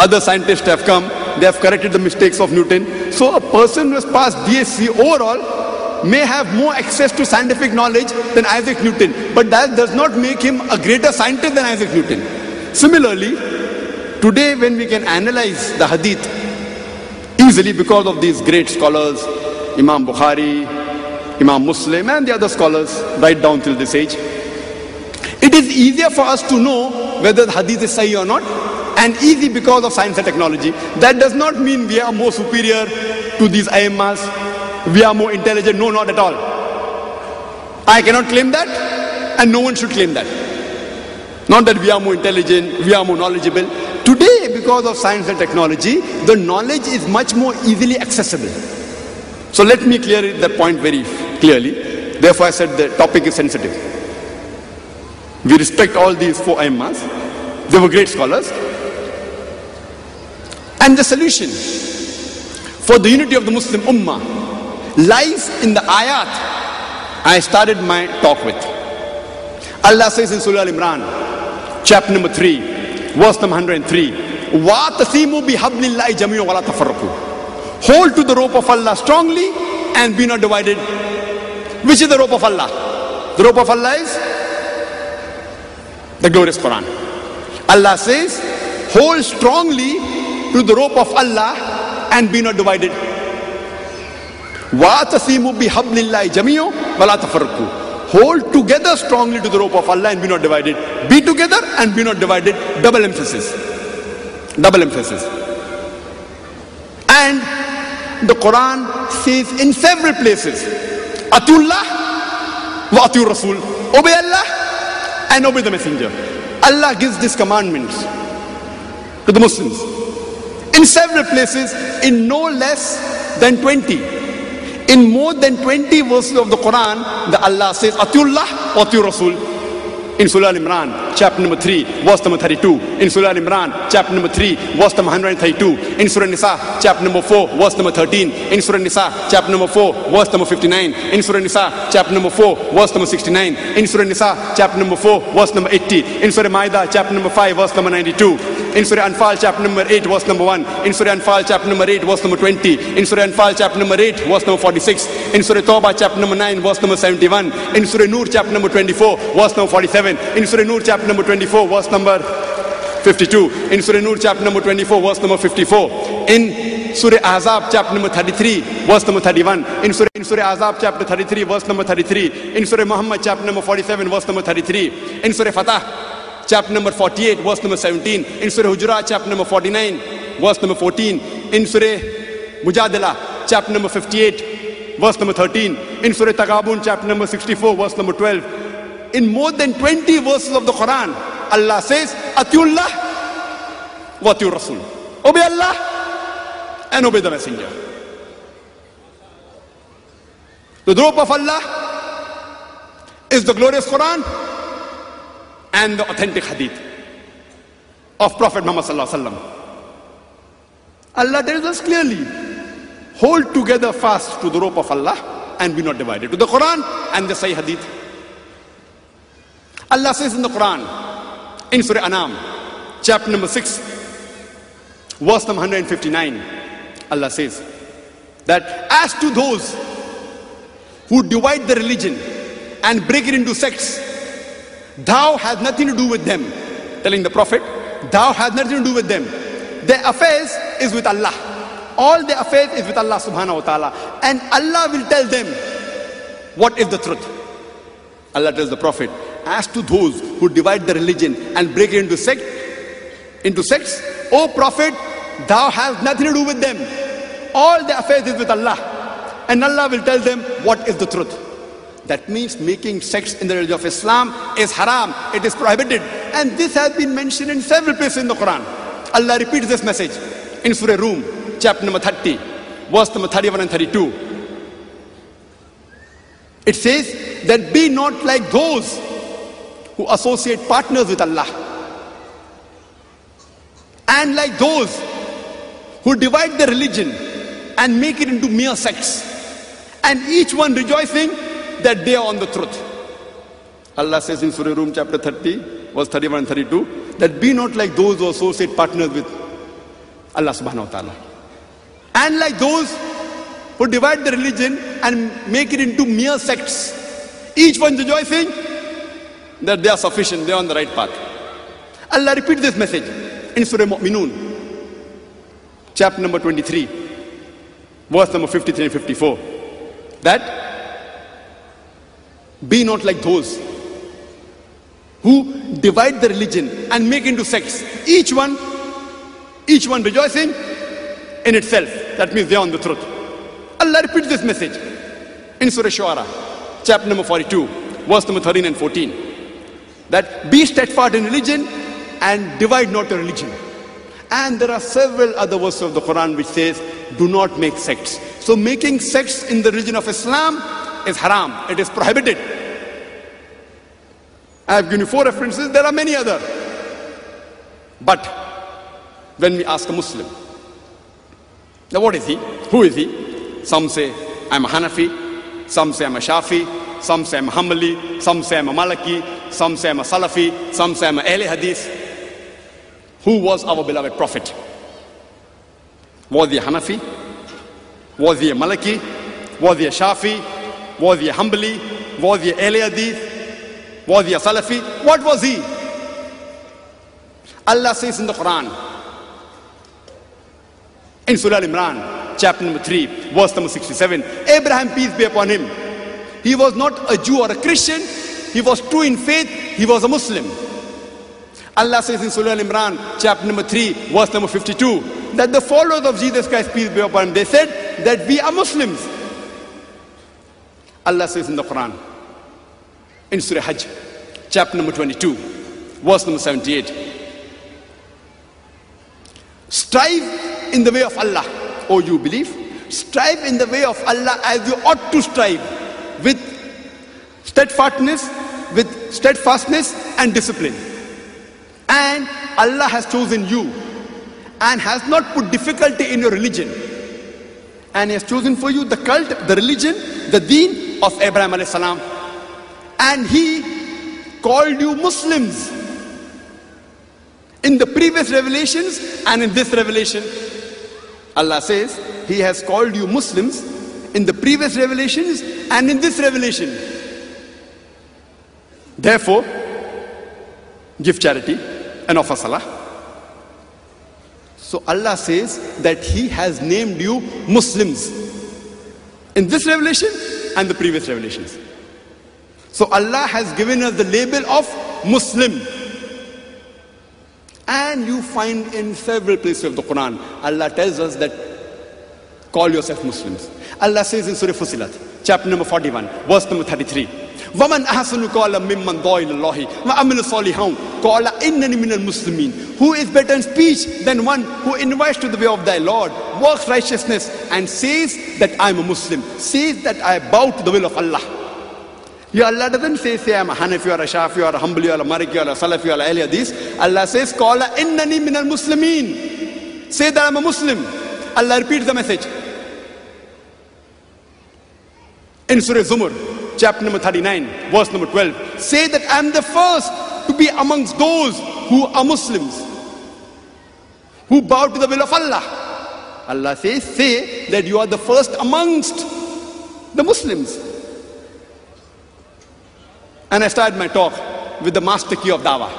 other scientists have come, they have corrected the mistakes of Newton. So a person who has passed BSc overall may have more access to scientific knowledge than Isaac Newton. But that does not make him a greater scientist than Isaac Newton. Similarly, today when we can analyze the hadith easily because of these great scholars, Imam Bukhari, Imam Muslim and the other scholars right down till this age, it is easier for us to know whether the hadith is sahih or not and easy because of science and technology. That does not mean we are more superior to these Aimmas, we are more intelligent. No, not at all. I cannot claim that and no one should claim that. Not that we are more intelligent, we are more knowledgeable. Today, because of science and technology, the knowledge is much more easily accessible. So let me clear the point very clearly. Therefore, I said the topic is sensitive. We respect all these four ayyamas. They were great scholars. And the solution for the unity of the Muslim Ummah lies in the ayat I started my talk with. Allah says in Surah Al Imran, chapter number 3, verse number 103, وَاتَسِيمُوا بِحَبْلِ اللَّهِ جَمِيعًا وَلَا تَفَرَّقُوا Hold to the rope of Allah strongly and be not divided. Which is the rope of Allah? The rope of Allah is the glorious Quran. Allah says, hold strongly to the rope of Allah and be not divided. Hold together strongly to the rope of Allah and be not divided. Be together and be not divided. Double emphasis. Double emphasis. And the Quran says in several places, Atullah wa Atul Rasul. Obey Allah and obey the Messenger. Allah gives these commandments to the Muslims in several places in no less than 20. In more than 20 verses of the Quran, the Allah says, Atullah wa Atiu Rasul. In Surah Al Imran, chapter number 3, verse number 32. In Surah Imran, chapter number 3, verse number 132. In Surah Nisa, chapter number 4, verse number 13. In Surah Nisa, chapter number 4, verse number 59. In Surah Nisa, chapter number 4, verse number 69. In Surah Nisa, chapter number 4, verse number 80. In Surah Maida, chapter number 5, verse number 92. In Surah Anfal, chapter number 8, verse number 1. In Surah Anfal, chapter number 8, verse number 20. In Surah Anfal, chapter number 8, verse number 46. In Surah Tawbah, chapter number 9, verse number 71. In Surah Nur, chapter number 24, verse number 47. In Surah Nur, chapter number 24, verse number 52. In Surah Nur, chapter number 24, verse number 54. In Surah Ahzab, chapter number 33, verse number 31. In Surah, in Surah Ahzab, chapter 33, verse number 33. In Surah Muhammad, chapter number 47, verse number 33. In Surah Fatah, chapter number 48, verse number 17. In Surah Hujurat, chapter number 49, verse number 14. In Surah Mujadala, chapter number 58, verse number 13. In Surah Taghabun, chapter number 64, verse number 12. In more than 20 verses of the Quran, Allah says, Atiullah wa Rasul. Obey Allah and obey the Messenger. The rope of Allah is the glorious Quran and the authentic hadith of Prophet Muhammad. Allah tells us clearly, hold together fast to the rope of Allah and be not divided. To the Quran and the Sahih Hadith. Allah says in the Quran, in Surah Anam, chapter number 6, verse number 159, Allah says that as to those who divide the religion and break it into sects, thou has nothing to do with them. Telling the Prophet, thou has nothing to do with them. Their affairs is with Allah. All their affairs is with Allah subhanahu wa ta'ala. And Allah will tell them what is the truth. Allah tells the Prophet, as to those who divide the religion and break it into sect, into sects, O Prophet, thou hast nothing to do with them. All their affairs is with Allah. And Allah will tell them what is the truth. That means making sects in the religion of Islam is haram. It is prohibited. And this has been mentioned in several places in the Quran. Allah repeats this message in Surah Rum, chapter number 30, verse number 31 and 32. It says that be not like those who associate partners with Allah. And like those who divide their religion and make it into mere sects. And each one rejoicing that they are on the truth. Allah says in Surah Rum chapter 30 verse 31 and 32 that be not like those who associate partners with Allah subhanahu wa ta'ala. And like those who divide the religion and make it into mere sects. Each one rejoicing that they are sufficient they are on the right path Allah repeats this message in Surah Mu'minun chapter number 23 verse number 53 and 54 that be not like those who divide the religion and make into sects. Each one, each one rejoicing in itself. That means they are on the truth. Allah repeats this message in Surah Shuara, chapter number 42, verse number 13 and 14. That be steadfast in religion and divide not the religion. And there are several other verses of the Quran which says, do not make sects. So making sects in the religion of Islam is haram. It is prohibited. I have given you four references, there are many other. But when we ask a Muslim, now what is he? Who is he? Some say, I'm a Hanafi, some say I'm a Shafi, some say Hanbali, some say I'm a Maliki, some say Salafi, some say I'm Hadith. Who was our beloved Prophet? Was he a Hanafi? Was he a Maliki? Was he a Shafi? Was he a? Was he a Ahle Hadith? Was he a Salafi? What was he? Allah says in the Quran, in Surah Al Imran, chapter number 3, verse number 67, Abraham, peace be upon him, he was not a Jew or a Christian, he was true in faith, he was a Muslim. Allah says in Surah Al Imran, chapter number 3, verse number 52, that the followers of Jesus Christ, peace be upon him, they said that we are Muslims. Allah says in the Quran, in Surah Hajj, chapter number 22, verse number 78. Strive in the way of Allah, O you believe. Strive in the way of Allah as you ought to strive with steadfastness, with steadfastness and discipline. And Allah has chosen you and has not put difficulty in your religion. And He has chosen for you the cult, the religion, the deen of Abraham alayhi salam and he called you Muslims. In the previous revelations and in this revelation, Allah says He has called you Muslims in the previous revelations and in this revelation. Therefore, give charity and offer salah. So Allah says that He has named you Muslims in this revelation and the previous revelations. So Allah has given us the label of Muslim. And you find in several places of the Quran, Allah tells us that Call yourself Muslims. Allah says in Surah Fusilat, chapter number 41, verse number 33. وَمَنْ أَحْسَنُ قَالَ مِمَّنْ ضَاءِ اللَّهِ وَأَمِلُ صَالِحًا قَالَ إِنَّنِ مِنَ الْمُسْلِمِينَ Who is better in speech than one who invites to the way of thy Lord, works righteousness and says that I am a Muslim, says that I bow to the will of Allah. Yeah, Allah doesn't say, say I'm a Hanafi or a Shafi or a Hanbali or a Maliki or a Salafi or a Ali or. Allah says, Qala innani minal muslimin. Say that I'm a Muslim. Allah repeats the message. In Surah Zumar, chapter number 39, verse number 12, say that I'm the first to be amongst those who are Muslims, who bow to the will of Allah. Allah says, say that you are the first amongst the Muslims. And I started my talk with the master key of Dawah.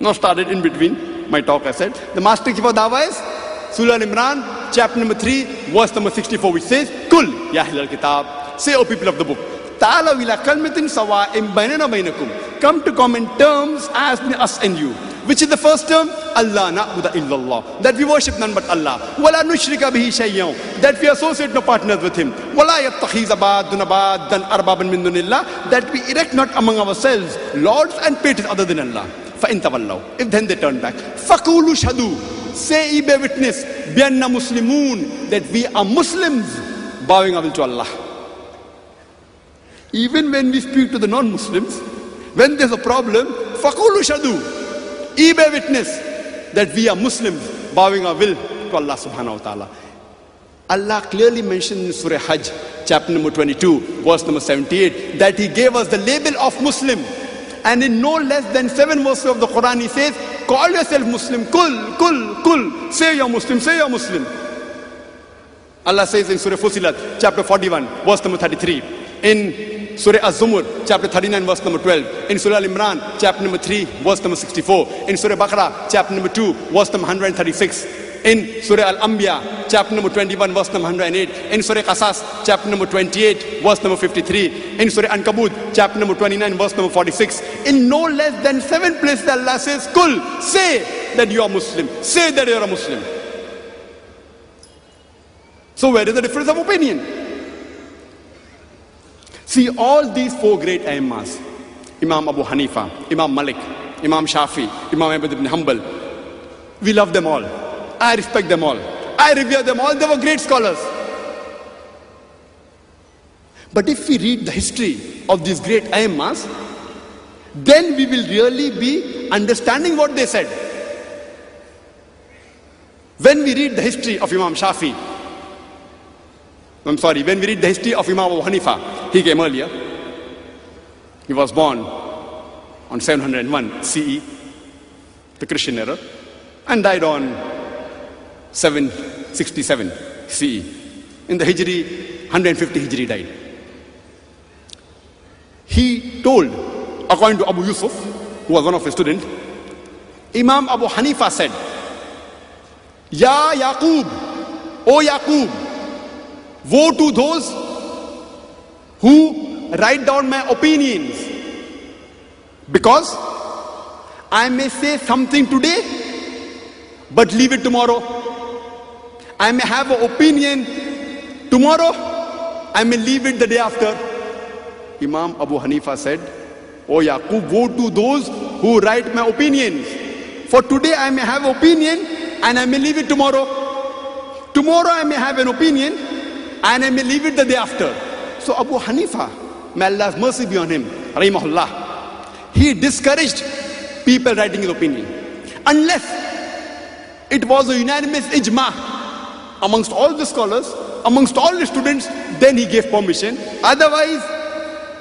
Now started in between my talk, I said. The master key of Dawah is Surah Al-Imran, chapter number 3, verse number 64, which says, Kul, Ya Ahlul Kitab, say, O people of the book, Ta'ala ila kalmatin sawa'im bainana bainakum. Come to common terms as us and you. Which is the first term? Allah na'budu illallah. That we worship none but Allah. Wala nushrika bihi shayyan. That we associate no partners with him. Wala yattakhiz abadun abadan arbaban min dunillah. That we erect not among ourselves lords and patrons other than Allah. فَإِن تَوَلَّوْا If then they turn back. فَقُولُوا shadu. Say, ye bear witness, bianna muslimoon that we are Muslims bowing up to Allah. Even when we speak to the non Muslims, when there's a problem, Fakulu Shadu, ye bear witness that we are Muslims bowing our will to Allah subhanahu wa ta'ala. Allah clearly mentioned in Surah Hajj, chapter number 22, verse number 78, that He gave us the label of Muslim and in no less than seven verses of the Quran, He says, Call yourself Muslim, kul, kul, kul. Say you're Muslim, say you're Muslim. Allah says in Surah Fusilat, chapter 41, verse number 33. In Surah Az-Zumar, chapter 39, verse number 12. In Surah Al-Imran, chapter number 3, verse number 64. In Surah Baqarah, chapter number 2, verse number 136. In Surah Al-Anbiya, chapter number 21, verse number 108. In Surah Qasas, chapter number 28, verse number 53. In Surah Ankabut, chapter number 29, verse number 46. In no less than seven places, Allah says, Kul, say that you are Muslim. Say that you are a Muslim. So where is the difference of opinion? See, all these four great Aimmas, Imam Abu Hanifa, Imam Malik, Imam Shafi, Imam ibn Hanbal, we love them all. I respect them all. I revere them all. They were great scholars. But if we read the history of these great Aimmas, then we will really be understanding what they said. When we read the history of Imam Shafi, I'm sorry, when we read the history of Imam Abu Hanifa, he came earlier. He was born on 701 CE, the Christian era, and died on 767 CE. In the Hijri, 150 Hijri died. He told, according to Abu Yusuf, who was one of his students, Imam Abu Hanifa said, Ya Yaqub, O Yaqub, woe to those who write down my opinions. Because I may say something today, but leave it tomorrow. I may have an opinion tomorrow, I may leave it the day after. Imam Abu Hanifa said, Oh Yaqub, woe to those who write my opinions. For today I may have opinion and I may leave it tomorrow. Tomorrow I may have an opinion and I may leave it the day after. So Abu Hanifa, may Allah's mercy be on him, rahimahullah, he discouraged people writing his opinion. Unless it was a unanimous ijma amongst all the scholars, amongst all the students, then he gave permission. Otherwise,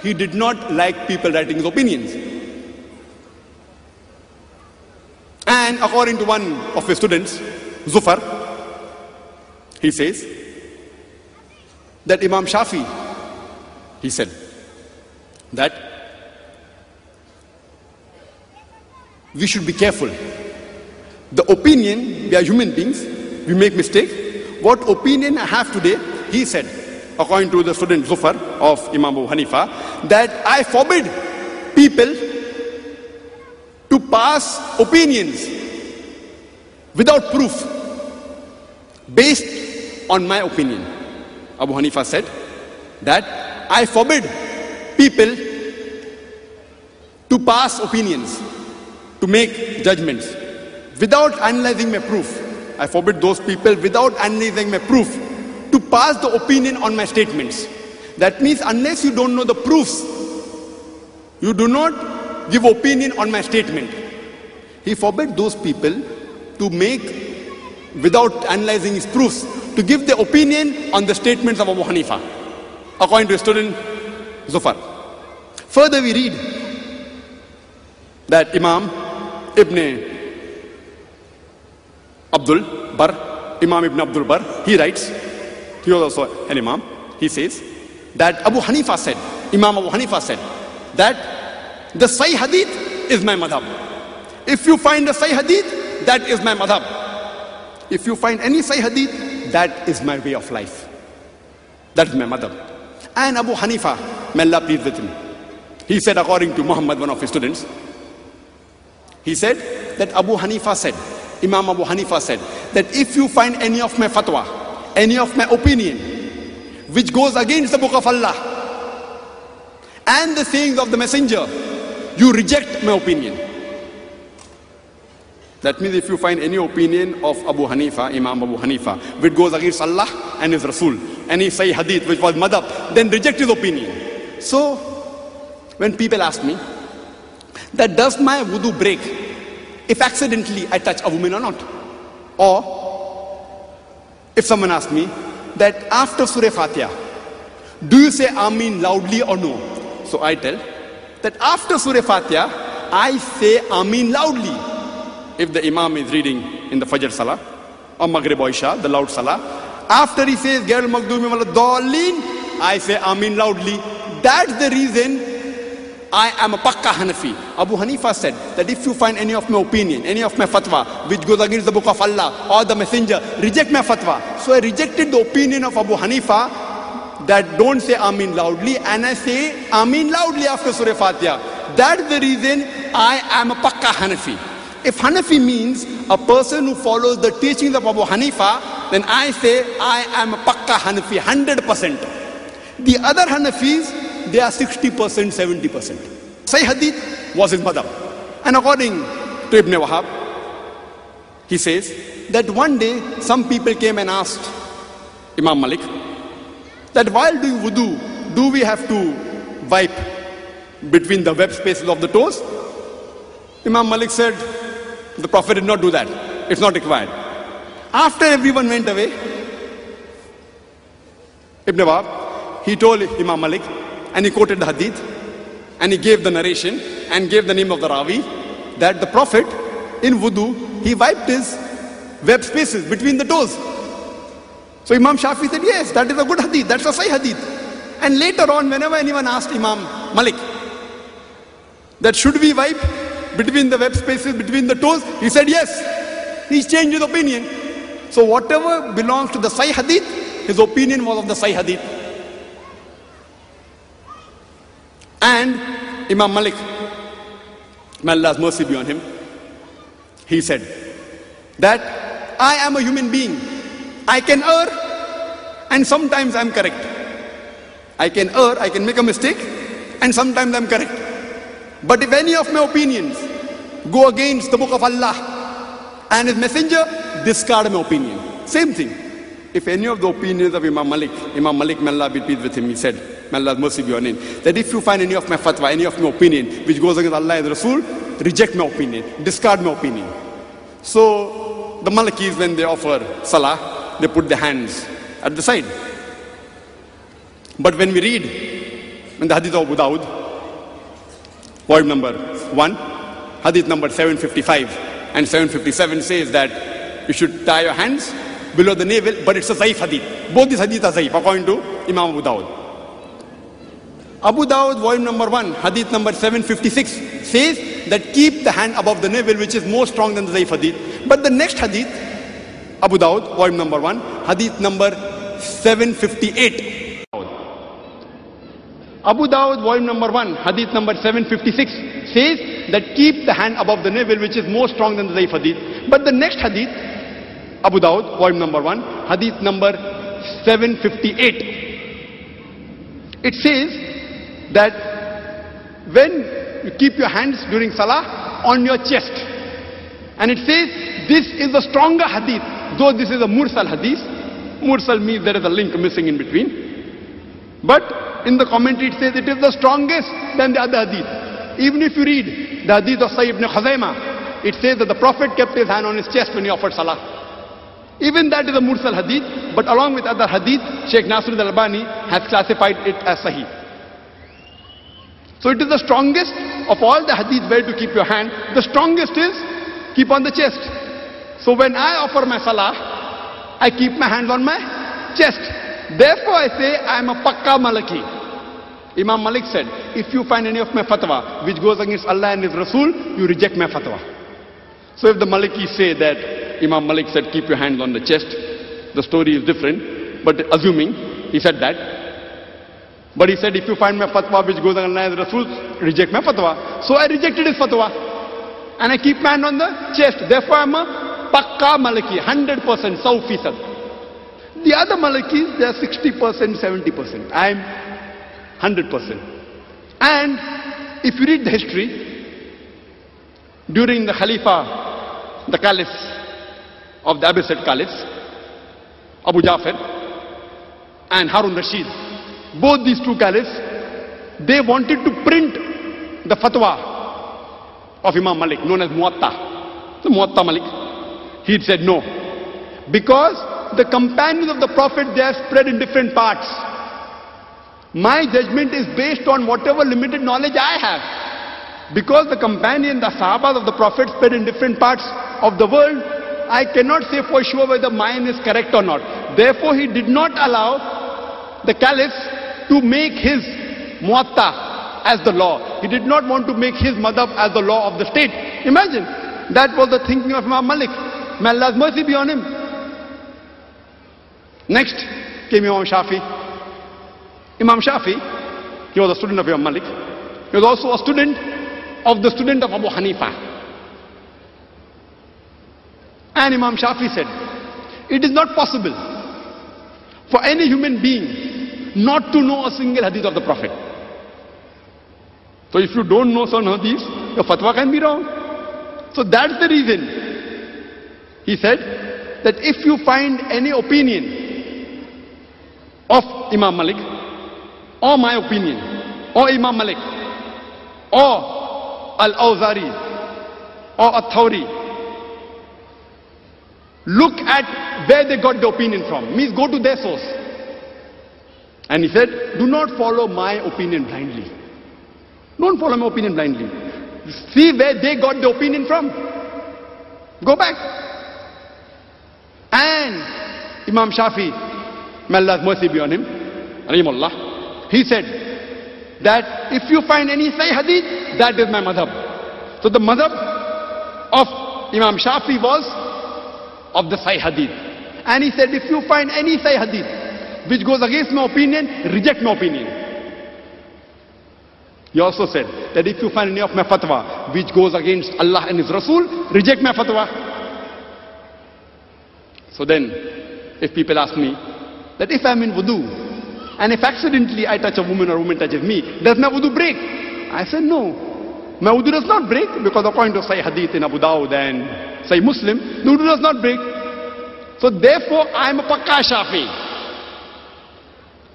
he did not like people writing his opinions. And according to one of his students, Zufar, he says that Imam Shafi, he said that we should be careful. The opinion, we are human beings, we make mistake. What opinion I have today, he said, according to the student Zufar of Imam Abu Hanifa, that I forbid people to pass opinions without proof based on my opinion. Abu Hanifa said that I forbid people to pass opinions, to make judgments without analyzing my proof. I forbid those people without analyzing my proof to pass the opinion on my statements. That means unless you don't know the proofs, you do not give opinion on my statement. He forbid those people to make, without analyzing his proofs, to give their opinion on the statements of Abu Hanifa, according to his student Zufar. Further, we read that Imam Ibn Abdul Barr, Imam Ibn Abdul Barr, he writes, he was also an Imam, he says that Abu Hanifa said, Imam Abu Hanifa said, that the Sahih Hadith is my madhab. If you find a Sahih Hadith, that is my madhab. If you find any Sahih Hadith, that is my way of life. That is my madhab. And Abu Hanifa, may Allah please with him, he said according to Muhammad, one of his students, he said that Abu Hanifa said, Imam Abu Hanifa said, that if you find any of my fatwa, any of my opinion, which goes against the book of Allah and the sayings of the messenger, you reject my opinion. That means if you find any opinion of Abu Hanifa, Imam Abu Hanifa, which goes against Allah and His Rasul, any say hadith which was madhab, then reject his opinion. So, when people ask me, that does my wudu break if accidentally I touch a woman or not? Or if someone asks me that after Surah Fatiha, do you say Amin loudly or no? So I tell that after Surah Fatiha, I say Amin loudly. If the Imam is reading in the Fajr Salah or Maghrib or Isha, the loud Salah, after he says I say Amin loudly. That's the reason I am a Pakka Hanafi. Abu Hanifa said that if you find any of my opinion, any of my fatwa, which goes against the book of Allah or the messenger, reject my fatwa. So I rejected the opinion of Abu Hanifa that don't say Amin loudly and I say Amin loudly after Surah Fatiha. That's the reason I am a Pakka Hanafi. If Hanafi means a person who follows the teachings of Abu Hanifa, then I say I am a Pakka Hanafi, 100%. The other Hanafis, they are 60%, 70%. Sahih Hadith was his madhab. And according to Ibn Wahab, he says that one day some people came and asked Imam Malik that while doing wudu, do we have to wipe between the web spaces of the toes? Imam Malik said, the Prophet did not do that. It's not required. After everyone went away, Ibn Wahab, he told Imam Malik, and he quoted the hadith, and he gave the narration, and gave the name of the Ravi, that the Prophet, in wudu, he wiped his web spaces between the toes. So Imam Shafi said, yes, that is a good hadith, that's a Sahih hadith. And later on, whenever anyone asked Imam Malik, that should we wipe between the web spaces, between the toes, he said yes. He's changed his opinion. So whatever belongs to the Sahih hadith, his opinion was of the Sahih hadith. And Imam Malik, may Allah's mercy be on him, he said that I am a human being. I can err and sometimes I'm correct. I can err, I can make a mistake and sometimes I'm correct. But if any of my opinions go against the book of Allah and his messenger, discard my opinion. Same thing. If any of the opinions of Imam Malik, Imam Malik, may Allah be pleased with him, he said, may Allah's mercy be on him, that if you find any of my fatwa, any of my opinion which goes against Allah and Rasul, reject my opinion, discard my opinion. So the Malikis, when they offer salah, they put their hands at the side. But when we read in the Hadith of Abu Dawud, volume number 1, Hadith number 755 and 757 says that you should tie your hands below the navel, but it's a Zaif Hadith. Both these Hadith are Zaif according to Imam Abu Dawud. Abu Dawud, volume number 1, Hadith number 756 says that keep the hand above the navel, which is more strong than the Zaif Hadith. But the next Hadith, Abu Dawud, volume number 1, Hadith number 758. Abu Dawud, volume number 1, Hadith number 756 says that keep the hand above the navel, which is more strong than the Zaif Hadith. But the next Hadith, Abu Dawud, volume number 1, Hadith number 758. It says that when you keep your hands during salah on your chest, and it says this is the stronger hadith, though this is a mursal hadith. Mursal means there is a link missing in between. But in the commentary it says it is the strongest than the other hadith. Even if you read the hadith of Sahih ibn Khuzaimah, it says that the Prophet kept his hand on his chest when he offered salah. Even that is a mursal hadith, but along with other hadith, Sheikh Nasiruddin al-Albani has classified it as sahih. So it is the strongest of all the hadith where to keep your hand. The strongest is keep on the chest. So when I offer my salah, I keep my hands on my chest. Therefore I say I am a pakka Maliki. Imam Malik said, if you find any of my fatwa which goes against Allah and His Rasul, you reject my fatwa. So if the Maliki say that Imam Malik said keep your hands on the chest, the story is different, but assuming he said that. But he said if you find my fatwa which goes against Rasul, reject my fatwa. So I rejected his fatwa. And I keep my hand on the chest. Therefore I'm a pakka Maliki, 100%, 100%. The other Malikis, they are 60%, 70%. I am 100%. And if you read the history, during the Khalifa, the Caliph of the Abbasid Caliphs, Abu Jafar and Harun Rashid, both these two caliphs, they wanted to print the fatwa of Imam Malik, known as Muatta. So Muatta Malik. He said no. Because the companions of the Prophet, they are spread in different parts. My judgment is based on whatever limited knowledge I have. Because the companion, the Sahabas of the Prophet spread in different parts of the world, I cannot say for sure whether mine is correct or not. Therefore, he did not allow the caliph to make his muatta as the law. He did not want to make his madhab as the law of the state. Imagine, that was the thinking of Imam Malik. May Allah's mercy be on him. Next came Imam Shafi. Imam Shafi, he was a student of Imam Malik. He was also a student of the student of Abu Hanifa. And Imam Shafi said, it is not possible for any human being not to know a single hadith of the Prophet. So if you don't know some hadith, your fatwa can be wrong. So that's the reason. He said that if you find any opinion of Imam Malik, or my opinion, or Imam Malik, or Al-Awza'i, or Athawri, look at where they got the opinion from. Means go to their source. And he said, do not follow my opinion blindly. Don't follow my opinion blindly. See where they got the opinion from. Go back. And Imam Shafi, may Allah's mercy be on him, Rahimullah, he said that if you find any Sahih Hadith, that is my madhab. So the madhab of Imam Shafi was of the Sahih Hadith. And he said, if you find any Sahih Hadith which goes against my opinion, reject my opinion. He also said that if you find any of my fatwa which goes against Allah and His Rasul, reject my fatwa. So then, if people ask me that if I'm in wudu and if accidentally I touch a woman or a woman touches me, does my wudu break? I said no. My wudu does not break because according to Sahih Hadith in Abu Dawud and Sahih Muslim, the wudu does not break. So therefore I am a pakka Shafi.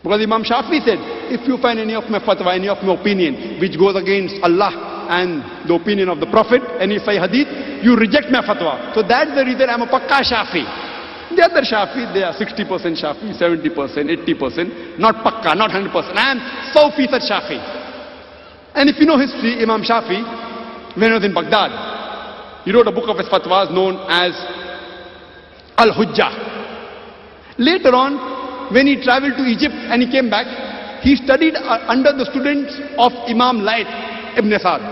Because Imam Shafi said, if you find any of my fatwa, any of my opinion which goes against Allah and the opinion of the Prophet, any Sahih Hadith, you reject my fatwa. So that's the reason I'm a pakka Shafi. The other Shafi, they are 60% Shafi, 70%, 80%, not pakka, not 100%. I am so Shafi. And if you know history, Imam Shafi, when he was in Baghdad, he wrote a book of his fatwas known as Al-Hujjah. Later on, when he traveled to Egypt and he came back, he studied uh, under the students of Imam Layth Ibn Sa'd.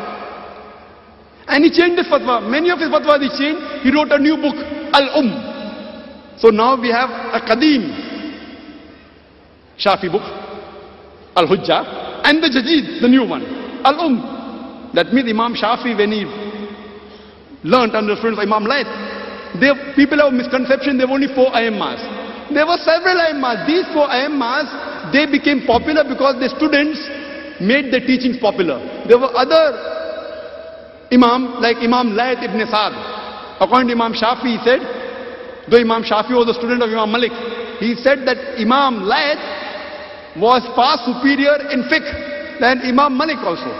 And he changed his fatwa. Many of his fatwas he changed. He wrote a new book, Al-Umm. So now we have a Qadim Shafi book, Al-Hujjah, and the Jadid, the new one, Al-Umm. That means Imam Shafi, when he learnt under the students of Imam Layth, they, people have misconception, they have only four Aimmas. There were several Aimmas. These four Aimmas, they became popular because the students made their teachings popular. There were other Imam, like Imam Layth ibn Sa'd. According to Imam Shafi, he said, though Imam Shafi was a student of Imam Malik, he said that Imam Layth was far superior in fiqh than Imam Malik also.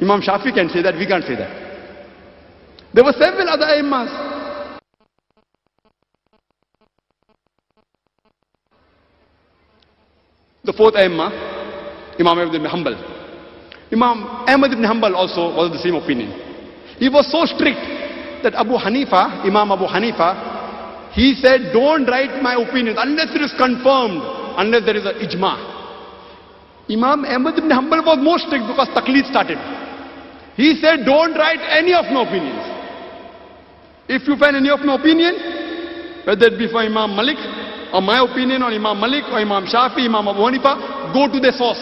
Imam Shafi can say that, we can't say that. There were several other Imams. The fourth Imam, Imam Ahmad ibn Hanbal. Imam Ahmad ibn Hanbal also was of the same opinion. He was so strict that Abu Hanifa, Imam Abu Hanifa, he said, don't write my opinions unless it is confirmed, unless there is an ijma. Imam Ahmad ibn Hanbal was more strict because taqleed started. He said, don't write any of my opinions. If you find any of my opinion, whether it be for Imam Malik, or my opinion on Imam Malik, or Imam Shafi, Imam Abu Hanifa, go to the source.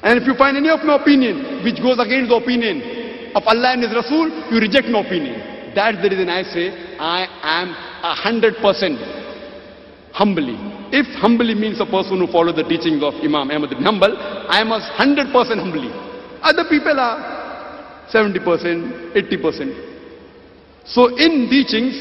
And if you find any of my opinion which goes against the opinion of Allah and His Rasul, you reject my opinion. That's the reason I say I am a hundred percent Hanbali. If Hanbali means a person who follows the teachings of Imam Ahmad ibn Hanbal, I am a hundred percent humbly. Other people are 70%, 80%. So in teachings,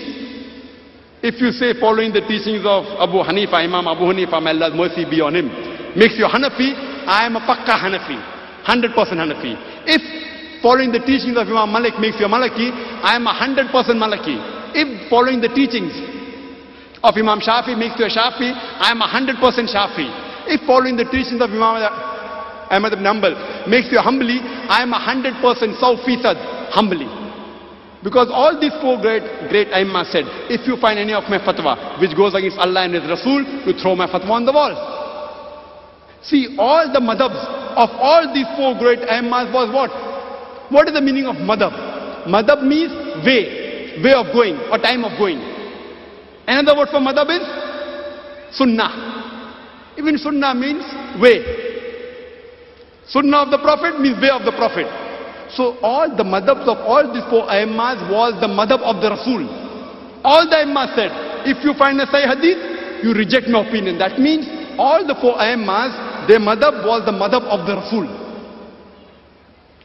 if you say following the teachings of Abu Hanifa, Imam Abu Hanifa, may Allah's mercy be on him, makes you Hanafi, I am a Pakka Hanafi, 100% Hanafi. If following the teachings of Imam Malik makes you a I am a 100% Maliki. If following the teachings of Imam Shafi makes you a Shafi, I am a 100% Shafi. If following the teachings of Imam Ahmad ibn Hanbal makes you Hanbali, I am a 100% Sawfisad, Hanbali. Because all these four great, great Aimma said, if you find any of my fatwa which goes against Allah and His Rasul, you throw my fatwa on the wall. See, all the madhabs of all these four great Aimmas was what? What is the meaning of madhab? Madhab means way, way of going or time of going. Another word for madhab is sunnah. Even sunnah means way. Sunnah of the Prophet means way of the Prophet. So all the madhabs of all these four Aimmas was the madhab of the Rasul. All the Aimmas said, if you find a Sahih Hadith, you reject my opinion. That means all the four Aimmas their madhab was the madhab of the Rasul.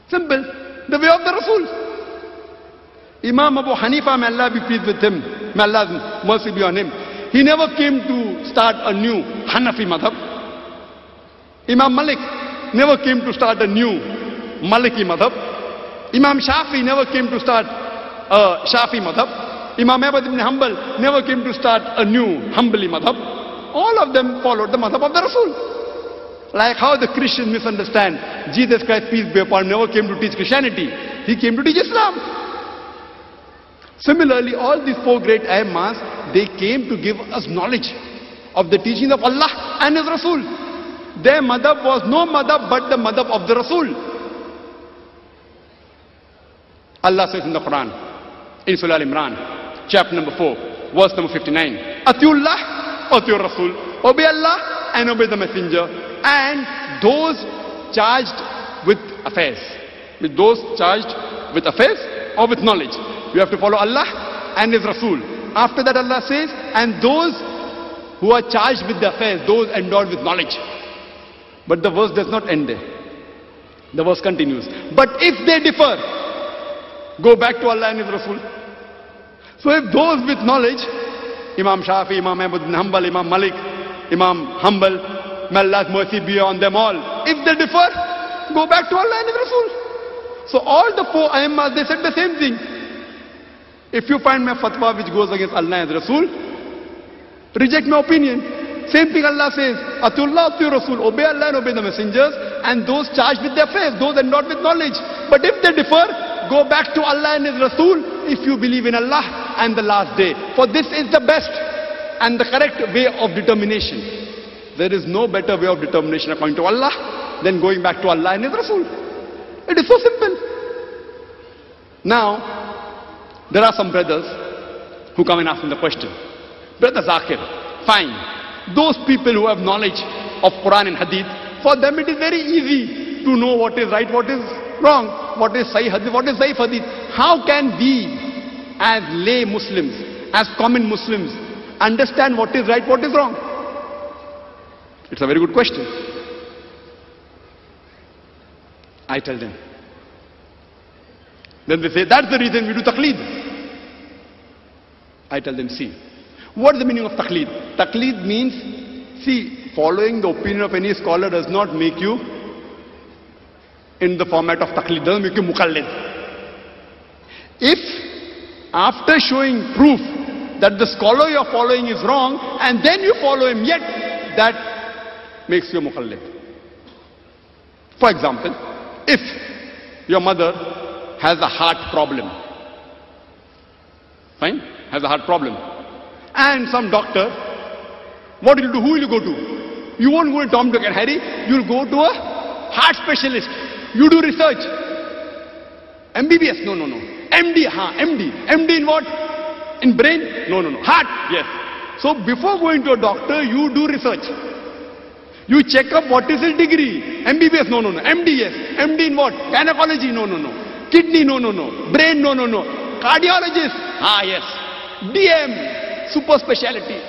Simple. The way of the Rasul. Imam Abu Hanifa, may Allah be pleased with him, may Allah's mercy be on him. He never came to start a new Hanafi madhab. Imam Malik never came to start a new Maliki madhab. Imam Shafi never came to start a Shafi madhab. Imam Ahmad ibn Hanbal never came to start a new Hanbali madhab. All of them followed the madhab of the Rasul. Like how the Christians misunderstand. Jesus Christ, peace be upon him, never came to teach Christianity. He came to teach Islam. Similarly, all these four great Aimmas, they came to give us knowledge of the teachings of Allah and His Rasul. Their madhab was no madhab but the madhab of the Rasul. Allah says in the Quran, in Surah Al-Imran, chapter number 4, verse number 59, Atiullah, Atiur Rasul, obey Allah and obey the Messenger and those charged with affairs. With those charged with affairs or with knowledge. You have to follow Allah and His Rasul. After that Allah says, and those who are charged with the affairs, those endowed with knowledge. But the verse does not end there. The verse continues. But if they differ, go back to Allah and His Rasul. So if those with knowledge, Imam Shafi, Imam Ahmad bin Hanbal, Imam Malik, Imam Hanbal, May Allah's mercy be on them all. If they differ, go back to Allah and His Rasul. So all the four Aimmas, they said the same thing. If you find my fatwa which goes against Allah and Rasul, reject my opinion. Same thing Allah says, Atullah Atu Rasul, obey Allah and obey the messengers, and those charged with their faith, those not with knowledge. But if they differ, go back to Allah and His Rasul if you believe in Allah and the last day. For this is the best and the correct way of determination. There is no better way of determination according to Allah than going back to Allah and His Rasul. It is so simple. Now, there are some brothers who come and ask me the question. Brother Zakir, fine. Those people who have knowledge of Quran and Hadith, for them it is very easy to know what is right, what is wrong, what is Sahih Hadith, what is Sahih Hadith. How can we, as lay Muslims, as common Muslims, understand what is right, what is wrong? It's a very good question. I tell them. Then they say, that's the reason we do taqleed. I tell them, see, what is the meaning of taqleed? Taqleed means, see, following the opinion of any scholar does not make you in the format of taqleed, doesn't make you muqallid. If after showing proof that the scholar you are following is wrong and then you follow him, yet that makes you muqallid. For example, if your mother has a heart problem, fine, has a heart problem, and some doctor, what will you do? Who will you go to? You won't go to Tom, Dick and Harry, you'll go to a heart specialist. You do research. MBBS? No, no, no. MD, huh? MD. MD in what? In brain? No, no, no. Heart? Yes. So before going to a doctor, you do research. You check up what is his degree. MBBS? No, no, no. MD? Yes. MD in what? Gynecology? No, no, no. Kidney? No, no, no. Brain? No, no, no. Cardiologist? Ah, yes. DM? Super speciality.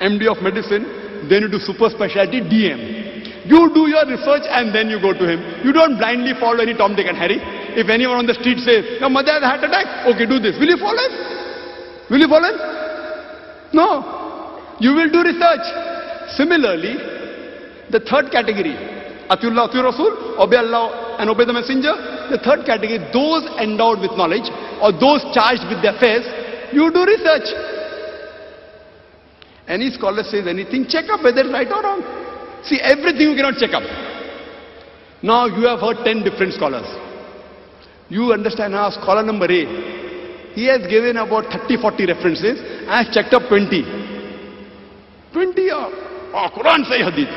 MD of medicine, then you do super specialty DM. You do your research and then you go to him. You don't blindly follow any Tom, Dick and Harry. If anyone on the street says, your mother has a heart attack, okay, do this. Will you follow him? Will you follow him? No. You will do research. Similarly, the third category, Atiullah, Atiur Rasul, obey Allah and obey the messenger. The third category, those endowed with knowledge or those charged with their affairs, you do research. Any scholar says anything, check up whether it's right or wrong. See, everything you cannot check up. Now you have heard 10 different scholars. You understand now, scholar number A, he has given about 30, 40 references. I have checked up 20. 20 are oh, Quran, say Hadith.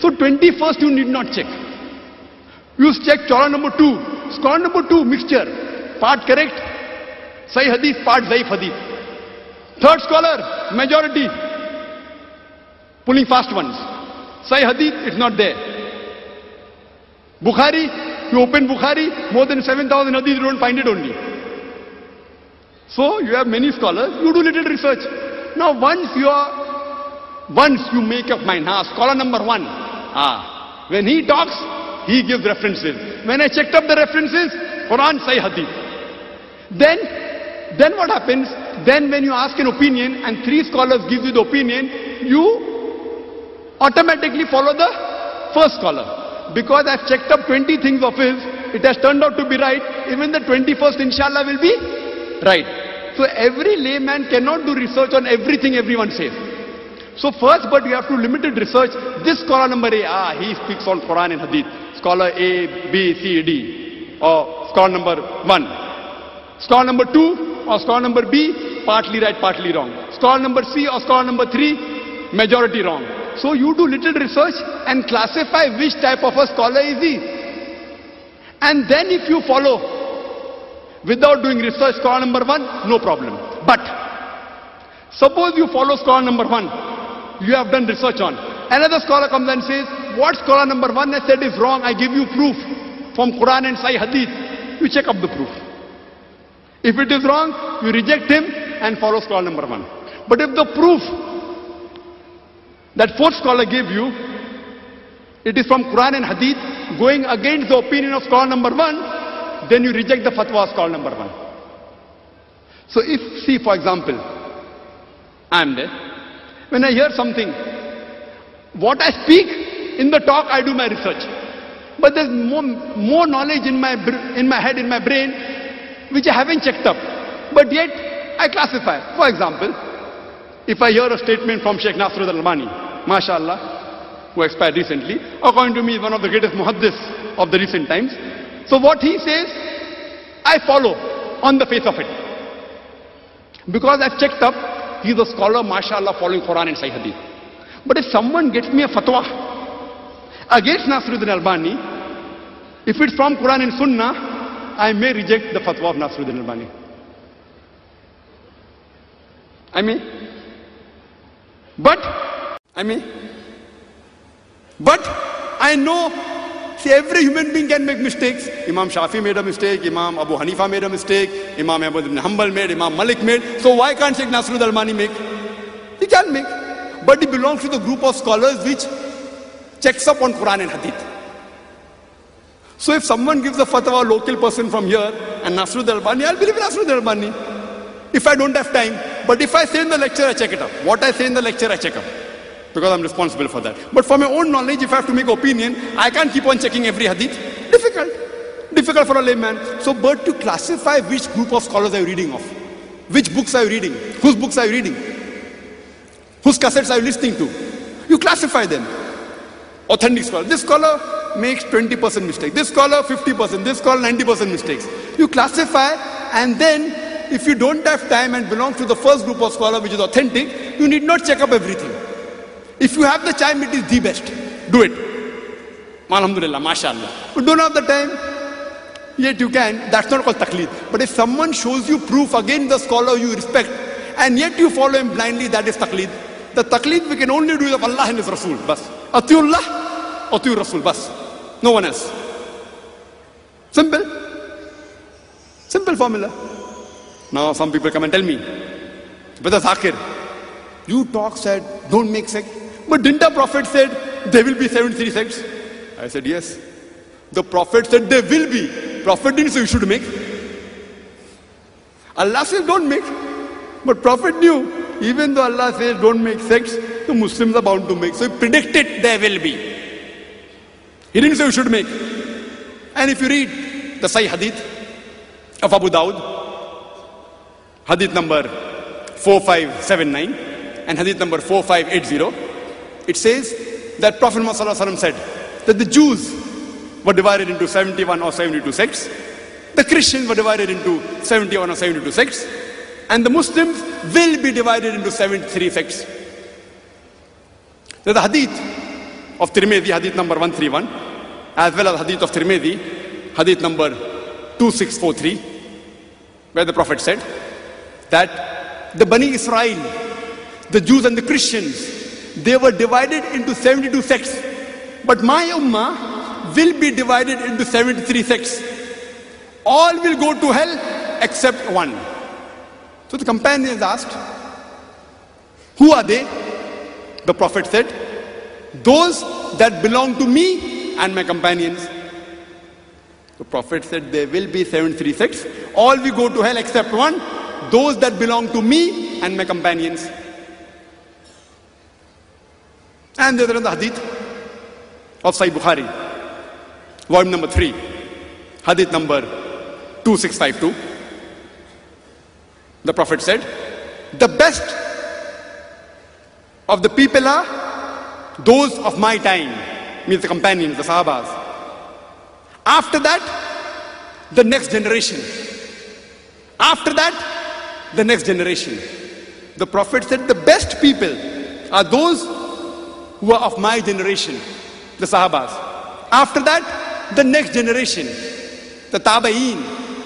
So 21st you need not check. You check scholar number 2. Scholar number 2, mixture. Part correct, say Hadith, part Zaif Hadith. Third scholar, majority. Pulling fast ones. Say Hadith, it's not there. Bukhari, you open Bukhari, more than 7,000 Hadith, you don't find it only. So you have many scholars, you do little research. Now once you are, once you make up mind, ah, scholar number one, ah, when he talks, he gives references. When I checked up the references, Quran, say Hadith. Then, then what happens? Then when you ask an opinion and three scholars give you the opinion, you automatically follow the first scholar. Because I've checked up 20 things of his, it has turned out to be right, even the 21st inshallah will be right. So every layman cannot do research on everything everyone says. So first, but you have to limited research. This scholar number A, ah, he speaks on Quran and Hadith. Scholar A, B, C, D. Or scholar number 1. Scholar number 2 or scholar number B, partly right, partly wrong. Scholar number C or scholar number 3, majority wrong. So you do little research and classify which type of a scholar is he. And then if you follow without doing research scholar number 1, no problem. But suppose you follow scholar number 1, you have done research on. Another scholar comes and says, what scholar number 1 has said is wrong, I give you proof from Quran and Sahih Hadith. You check up the proof. If it is wrong, you reject him and follow scholar number 1. But if the proof that fourth scholar gave you, it is from Quran and Hadith, going against the opinion of scholar number one, then you reject the fatwa of scholar number one. So if, see for example, I am there, when I hear something, what I speak, in the talk I do my research. But there's more, more knowledge in my, in my head, in my brain, which I haven't checked up. But yet, I classify. For example, if I hear a statement from Sheikh Nasrud al-Albani, mashallah, who expired recently, according to me one of the greatest muhaddis of the recent times. So what he says, I follow on the face of it. Because I've checked up, he's a scholar, mashallah, following Quran and Sahih Hadith. But if someone gets me a fatwa against Nasiruddin Albani, if it's from Quran and Sunnah, I may reject the fatwa of Nasiruddin Albani. I mean, but, I mean, but I know, see, every human being can make mistakes. Imam Shafi made a mistake, Imam Abu Hanifa made a mistake, Imam Ahmad ibn Hanbal made, Imam Malik made. So why can't Sheikh Nasrud Albani make? He can make. But he belongs to the group of scholars which checks up on Quran and Hadith. So if someone gives a fatwa, a local person from here, and Nasrud Albani, I'll believe Nasrud Albani. If I don't have time. But if I say in the lecture, I check it up. What I say in the lecture, I check up. Because I'm responsible for that. But for my own knowledge, if I have to make opinion, I can't keep on checking every hadith. Difficult. Difficult for a layman. So, but to classify which group of scholars are you reading of? Which books are you reading? Whose books are you reading? Whose cassettes are you listening to? You classify them. Authentic scholar. This scholar makes 20% mistake. This scholar 50%. This scholar 90% mistakes. You classify and then if you don't have time and belong to the first group of scholar which is authentic, you need not check up everything. If you have the time, it is the best. Do it. Alhamdulillah, mashallah. But don't have the time, yet you can. That's not called taqleed. But if someone shows you proof against the scholar you respect, and yet you follow him blindly, that is taqleed. The taqleed we can only do of Allah and His Rasul. Bas. Atiullah, atiur Rasul. Bas. No one else. Simple. Simple formula. Now some people come and tell me, Brother Zakir, you talk said, don't make sect. But didn't the Prophet said there will be 73 sects? I said, yes. The Prophet said there will be. Prophet didn't say you should make. Allah says don't make. But Prophet knew, even though Allah says don't make sects, the Muslims are bound to make. So he predicted there will be. He didn't say you should make. And if you read the Sahih Hadith of Abu Dawud, Hadith number 4579 and Hadith number 4580, it says that Prophet Muhammad said that the Jews were divided into 71 or 72 sects, the Christians were divided into 71 or 72 sects, and the Muslims will be divided into 73 sects. There's the Hadith of Tirmidhi, Hadith number 131, as well as Hadith of Tirmidhi, Hadith number 2643, where the Prophet said that the Bani Israel, the Jews and the Christians, they were divided into 72 sects. But my ummah will be divided into 73 sects. All will go to hell except one. So the companions asked, Who are they? The Prophet said, Those that belong to me and my companions. The Prophet said, There will be 73 sects. All will go to hell except one. Those that belong to me and my companions. And there is the hadith of Sahih Bukhari, volume number 3, hadith number 2652. The Prophet said, The best of the people are those of my time, means the companions, the Sahabas. After that, the next generation. After that, the next generation. The Prophet said, The best people are those who are of my generation, the Sahabas. After that, the next generation, the Tabaeen.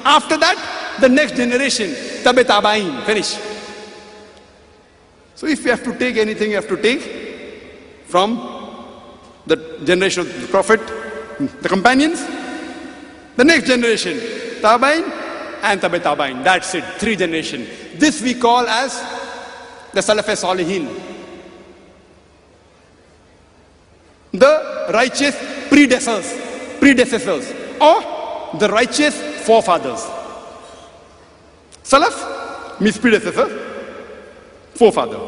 After that, the next generation, Tabe Tabaeen. Finish. So if you have to take anything, you have to take from the generation of the Prophet, the companions, the next generation, Tabain and. That's it, three generation. This we call as the Salaf Salihin. the righteous predecessors, predecessors, or the righteous forefathers. Salaf means predecessor, forefather.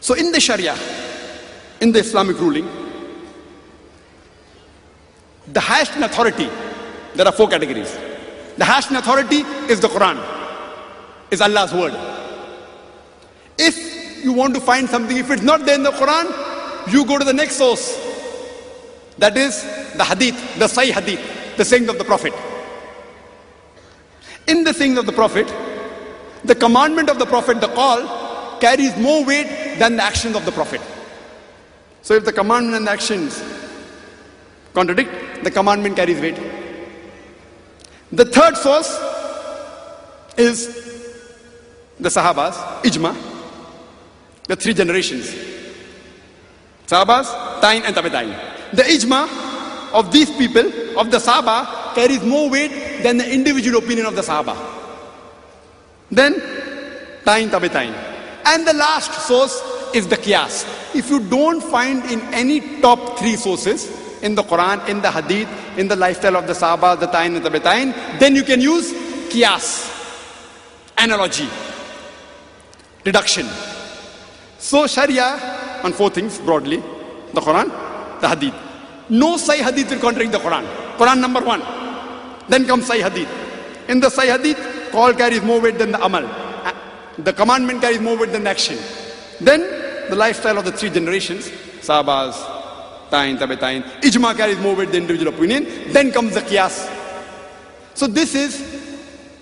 So in the Sharia, in the Islamic ruling, the highest in authority, there are four categories. The highest authority is the Quran, is Allah's word. If you want to find something, if it's not there in the Quran, you go to the next source. That is the hadith, the Sahih hadith, the saying of the Prophet. In the saying of the Prophet, the commandment of the Prophet, the call, carries more weight than the actions of the Prophet. So if the commandment and the actions contradict, the commandment carries weight. The third source is the Sahabas, Ijma, the three generations. Sahabas, Tain and Tabi'in. The ijma of these people, of the Sahaba, carries more weight than the individual opinion of the Sahaba. Then, Tain Tabi'in. And the last source is the qiyas. If you don't find in any top three sources, in the Quran, in the Hadith, in the lifestyle of the Sahaba, the Tain and the Betain, then you can use qiyas, analogy, deduction. So Sharia on four things broadly, the Quran, the Hadith. No Sahih Hadith will contradict the Quran. Quran number one. Then comes Sahih Hadith. In the Sahih Hadith, call carries more weight than the amal. The commandment carries more weight than the action. Then the lifestyle of the three generations, Sahabas, Tain, Tabetain, Ijma carries more weight than individual opinion. Then comes the Qiyas. So this is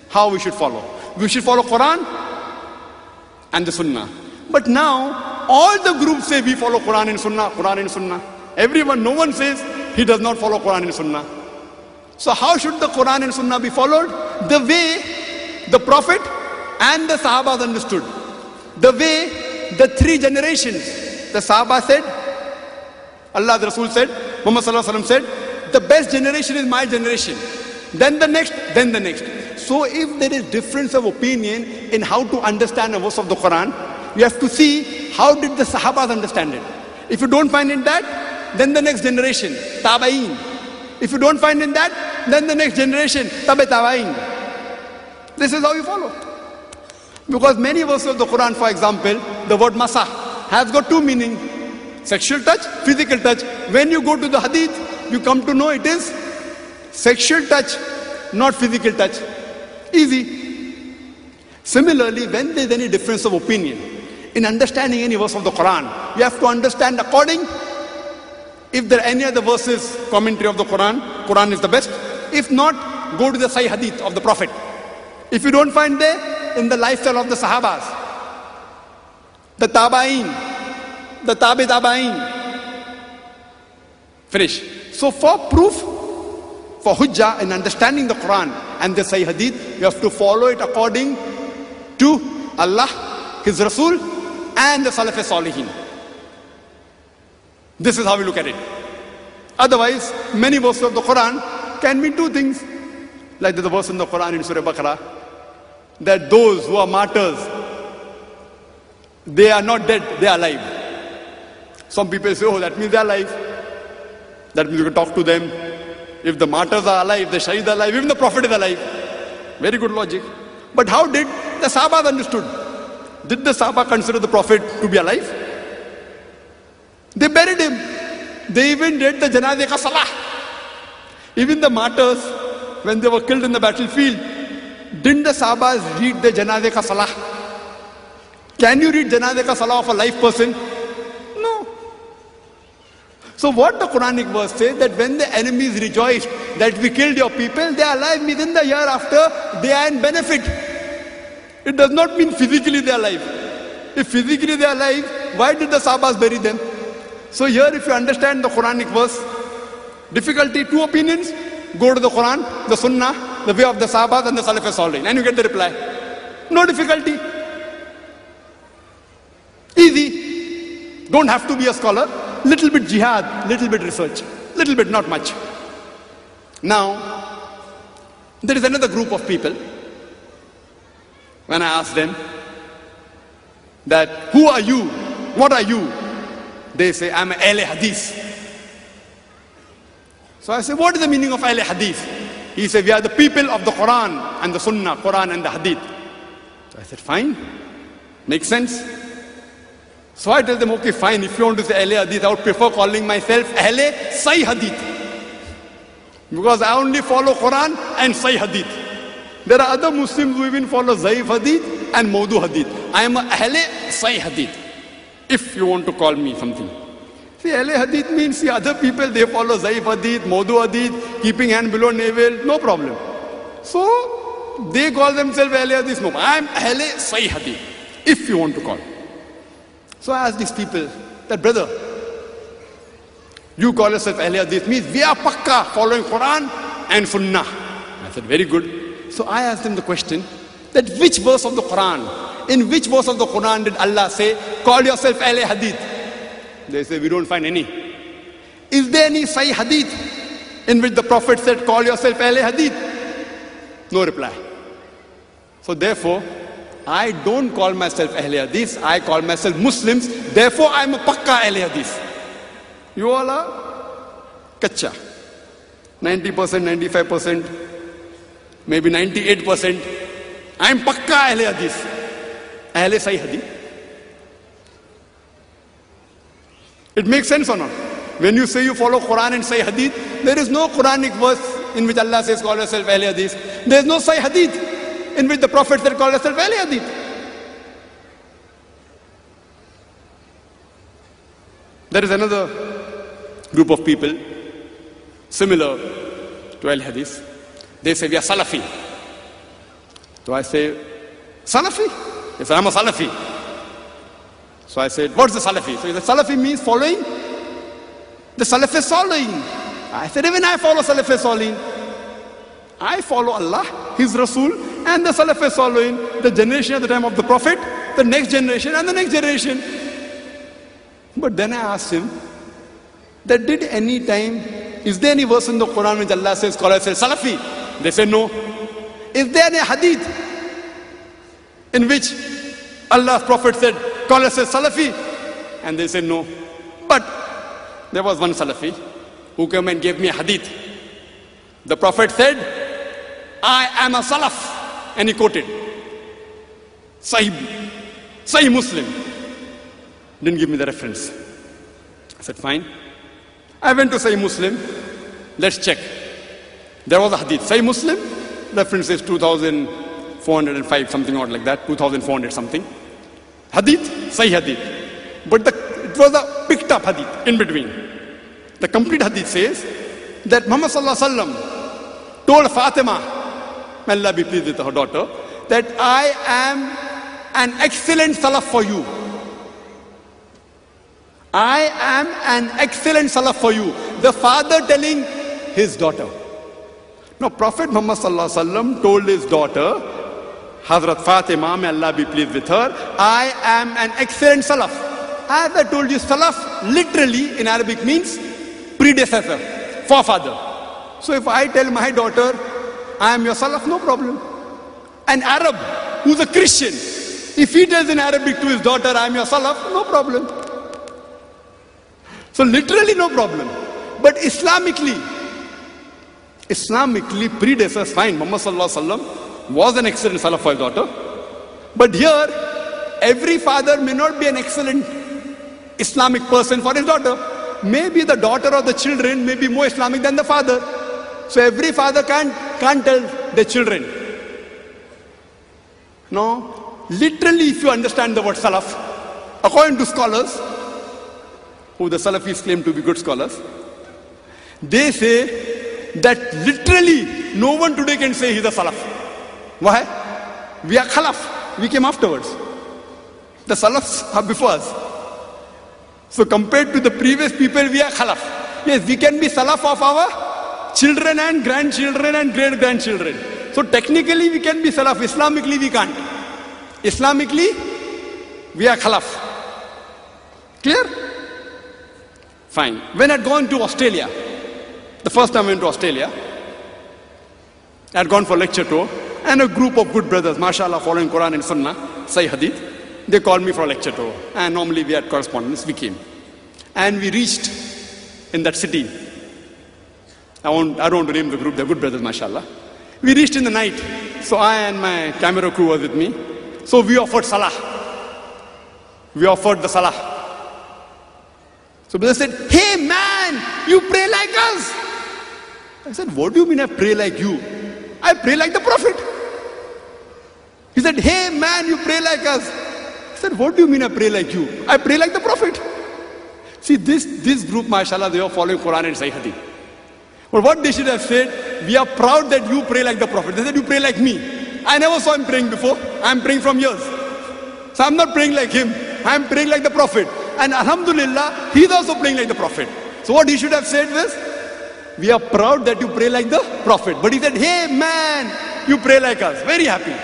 how we should follow. We should follow Quran and the Sunnah. But now all the groups say we follow Quran and Sunnah, Quran and Sunnah. Everyone, no one says he does not follow Quran and Sunnah. So how should the Quran and Sunnah be followed? The way the Prophet and the Sahabas understood. The way the three generations, the Sahaba said, Allah the Rasul said, Muhammad Sallallahu Alaihi Wasallam said, the best generation is my generation. Then the next, then the next. So if there is difference of opinion in how to understand a verse of the Quran, you have to see how did the Sahabas understand it. If you don't find in that, then the next generation, Tabaeen. If you don't find in that, then the next generation, Tabe Tabaeen. This is how you follow. Because many verses of the Quran, for example, the word Masah has got two meanings. Sexual touch, physical touch. When you go to the hadith, you come to know it is sexual touch, not physical touch. Easy. Similarly, when there is any difference of opinion in understanding any verse of the Quran, you have to understand according. If there are any other verses, commentary of the Quran, Quran is the best. If not, go to the Sahih Hadith of the Prophet. If you don't find there, in the lifestyle of the Sahabas, the Tabain, the Tabi Tabain. Finish. So for proof, for hujjah in understanding the Quran and the Sahih Hadith, you have to follow it according to Allah, His Rasul, and the Salaf Salihin. This is how we look at it. Otherwise, many verses of the Quran can mean two things. Like the verse in the Quran in Surah Baqarah, that those who are martyrs, they are not dead, they are alive. Some people say, oh, that means they are alive. That means you can talk to them. If the martyrs are alive, the are alive, even the prophet is alive. Very good logic. But how did the Sahaba understood? Did the Sahaba consider the prophet to be alive? They buried him. They even did the Janazeh salah. Even the martyrs, when they were killed in the battlefield, didn't the Sahabas read the Janazeh salah? Can you read Janazeh salah of a live person? So what the Quranic verse says that when the enemies rejoice that we killed your people, they are alive within the year after, they are in benefit. It does not mean physically they are alive. If physically they are alive, why did the Sahabas bury them? So here if you understand the Quranic verse, difficulty, two opinions, go to the Quran, the Sunnah, the way of the Sahabas and the Salaf Salihin and you get the reply. No difficulty. Easy. Don't have to be a scholar. Little bit jihad, little bit research. Little bit, not much. Now, there is another group of people. When I ask them that, who are you? What are you? They say, I'm an Ahle Hadith. So I say, what is the meaning of Ahle Hadith? He said, we are the people of the Quran and the Sunnah, Quran and the Hadith. So I said, fine. Makes sense. So I tell them, okay, fine. If you want to say Ahle Hadith, I would prefer calling myself Ahle Sahih Hadith. Because I only follow Quran and Sahih Hadith. There are other Muslims who even follow Zaif Hadith and Maudu Hadith. I am Ahle Sahih Hadith. If you want to call me something. See, Ahle Hadith means the other people, they follow Zaif Hadith, Maudu Hadith, keeping hand below navel, no problem. So, they call themselves Ahle Hadith. No, I am Ahle Sahih Hadith. If you want to call. So I asked these people, that brother, you call yourself Ahle Hadith means we are pakka following Quran and Sunnah. I said, very good. So I asked them the question that which verse of the Quran, in which verse of the Quran did Allah say, call yourself Ahle Hadith? They say, we don't find any. Is there any Sahih Hadith in which the Prophet said, call yourself Ahle Hadith? No reply. So therefore, I don't call myself Ahle Hadith, I call myself Muslims, therefore I'm a Pakka Ahle Hadith. You all are Kacha. 90%, 95%, maybe 98%. I'm Pakka Ahle Hadith. Ahle Sahih Hadith. It makes sense or not? When you say you follow Quran and Sahih Hadith, there is no Quranic verse in which Allah says call yourself Ahle Hadith. There is no Sahih Hadith in which the Prophet said call yourself Ahle Hadith. There is another group of people similar to Al Hadith. They say we are Salafi. So I say, Salafi? Say, I'm a Salafi. So I said, what's the Salafi? So the Salafi means following the Salafi following. I said, even I follow Salafi following. I follow Allah, His Rasul, and the Salafi Salih, the generation at the time of the Prophet, the next generation, and the next generation. But then I asked him, that did any time, is there any verse in the Quran which Allah says, call says Salafi? They say no. Is there any hadith in which Allah's Prophet said, call us Salafi? And they said no. But there was one Salafi who came and gave me a hadith. The Prophet said, I am a Salaf. And he quoted, Sahih, Sahih Muslim. Didn't give me the reference. I said, fine. I went to Sahih Muslim. Let's check. There was a hadith. Sahih Muslim, reference is 2405, something odd like that, 2400 something. Hadith, Sahih Hadith. But the, it was a picked up hadith in between. The complete hadith says that Muhammad told Fatima, may Allah be pleased with her daughter, that I am an excellent salaf for you. I am an excellent salaf for you. The father telling his daughter. Now, Prophet Muhammad told his daughter, Hazrat Fatima, may Allah be pleased with her, I am an excellent salaf. As I told you, salaf literally in Arabic means predecessor, forefather. So if I tell my daughter, I am your salaf, no problem. An Arab who's a Christian, if he tells in Arabic to his daughter, I am your salaf, no problem. So literally no problem. But Islamically, Islamically predecessors fine. Muhammad Sallallahu Alaihi Wasallam was an excellent salaf for his daughter. But here, every father may not be an excellent Islamic person for his daughter. Maybe the daughter or the children may be more Islamic than the father. So every father can't, can't tell the children. No, literally if you understand the word salaf, according to scholars, who the Salafis claim to be good scholars, they say that literally no one today can say he's a Salaf. Why? We are Khalaf. We came afterwards. The Salafs are before us. So compared to the previous people, we are Khalaf. Yes, we can be Salaf of our children and grandchildren and great grandchildren. So technically we can be Salaf. Islamically we can't. Islamically, we are Khalaf. Clear? Fine. When I'd gone to Australia, the first time I went to Australia, I'd gone for lecture tour, and a group of good brothers, mashallah, following Quran and Sunnah, Sahih Hadith, they called me for a lecture tour. And normally we had correspondence, we came. And we reached in that city. I, won't, I don't want to name the group, they're good brothers, mashallah. We reached in the night. So I and my camera crew was with me. So we offered salah. We offered the salah. So brother said, Hey man, you pray like us. I said, What do you mean I pray like you? I pray like the Prophet. He said, Hey man, you pray like us. I said, What do you mean I pray like you? I pray like the Prophet. See, this, this group, mashallah, they are following Quran and Sahih Hadith. But what they should have said, we are proud that you pray like the Prophet. They said, You pray like me. I never saw him praying before. I'm praying from years. So I'm not praying like him. I'm praying like the Prophet. And Alhamdulillah, he's also praying like the Prophet. So what he should have said was, we are proud that you pray like the Prophet. But he said, hey man, you pray like us. Very happy.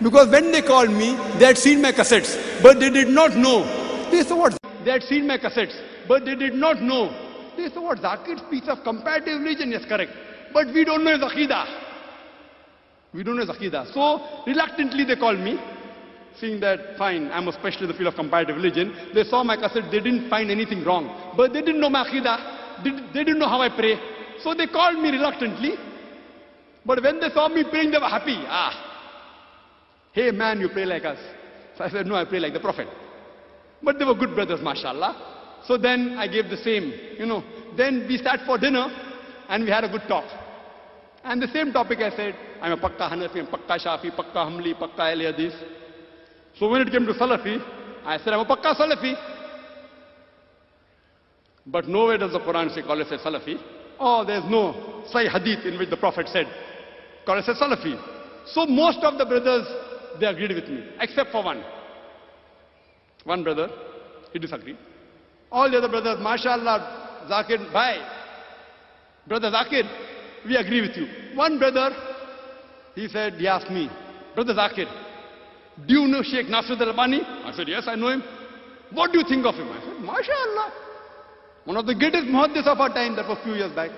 Because when they called me, they had seen my cassettes, but they did not know. They said, what? They had seen my cassettes, but they did not know. They said, what? Zakir's piece of comparative religion is correct. But we don't know his Aqidah. We don't know his Aqidah. So reluctantly they called me. seeing that, fine, I'm a specialist in the field of comparative religion. They saw my cassette, they didn't find anything wrong. But they didn't know my aqidah, they didn't know how I pray. So they called me reluctantly. But when they saw me praying, they were happy. Ah, hey man, you pray like us. So I said, no, I pray like the Prophet. But they were good brothers, mashallah. So then I gave the same, you know. Then we sat for dinner and we had a good talk. And the same topic I said, I'm a Pakka Hanafi, I'm Pakka Shafi, Pakka Hanbali, Pakka Ahli Hadith. So when it came to Salafi, I said, I'm a Pakka Salafi. But nowhere does the Quran say, call yourself Salafi. Oh, there's no Sahih Hadith in which the Prophet said, call yourself Salafi. So most of the brothers, they agreed with me, except for one. One brother, he disagreed. All the other brothers, mashallah, Zakir, bhai, brother Zakir, we agree with you. One brother, he said, he asked me, brother Zakir, do you know Sheikh Nasiruddin Albani? I said, yes, I know him. What do you think of him? I said, mashallah. One of the greatest muhaddis of our time, that was a few years back,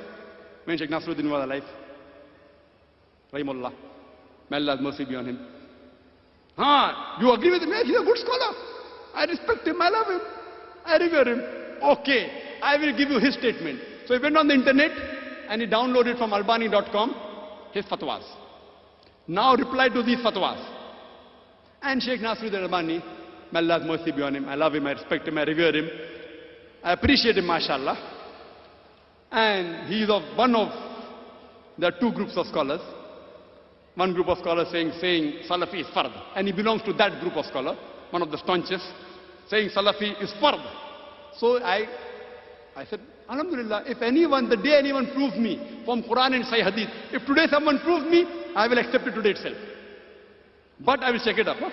when Sheikh Nasiruddin was alive. Rahimullah. May Allah's mercy be on him. Ah, you agree with him? Yes, he's a good scholar. I respect him, I love him, I revere him. Okay, I will give you his statement. So he went on the internet and he downloaded from albani.com his fatwas. Now reply to these fatwas. And Sheikh Nasiruddin Albani, may Allah's mercy be on him, I love him, I respect him, I revere him, I appreciate him, mashallah. And he is of one of, there are two groups of scholars. One group of scholars saying, saying Salafi is fard. And he belongs to that group of scholars, one of the staunchest, saying Salafi is fard. So I, I said, Alhamdulillah, if anyone, the day anyone proves me from Quran and Sahih Hadith, if today someone proves me, I will accept it today itself. But I will check it up. Huh?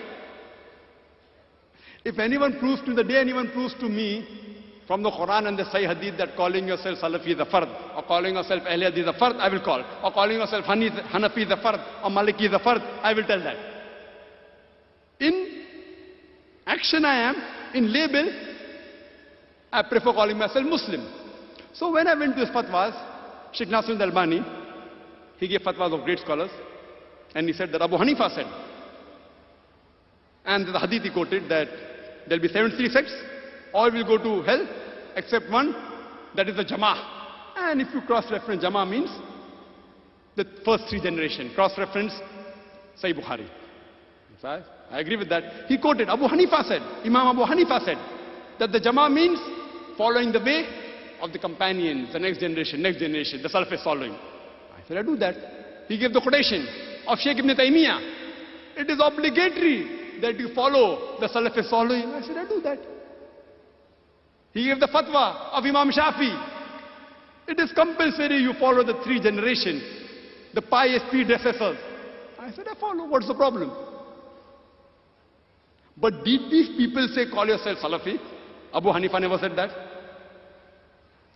If anyone proves to the day anyone proves to me from the Quran and the Sahih Hadith that calling yourself Salafi is a fard, or calling yourself Ahl Hadith is a fard, I will call. Or calling yourself Hanafi is a fard, or Maliki is a fard, I will tell that. In action I am, in label, I prefer calling myself Muslim. So when I went to his fatwas, Sheikh Nasiruddin Albani, he gave fatwas of great scholars, and he said that Abu Hanifa said, and the hadith he quoted that there'll be 73 sects, all will go to hell except one, that is the Jama'ah. And if you cross-reference, Jama'ah means the first three generation. Cross-reference, Sahih Bukhari. So I, I agree with that. He quoted, Abu Hanifa said, Imam Abu Hanifa said, that the Jama'ah means following the way of the companions, the next generation, next generation, the Salaf is following. I said, I do that. He gave the quotation of Sheikh Ibn Taymiyyah. It is obligatory that you follow the Salaf is following. I said, I do that. He gave the fatwa of Imam Shafi. It is compulsory you follow the three generations, the pious predecessors. I said, I follow. What's the problem? But did these people say, call yourself Salafi? Abu Hanifa never said that.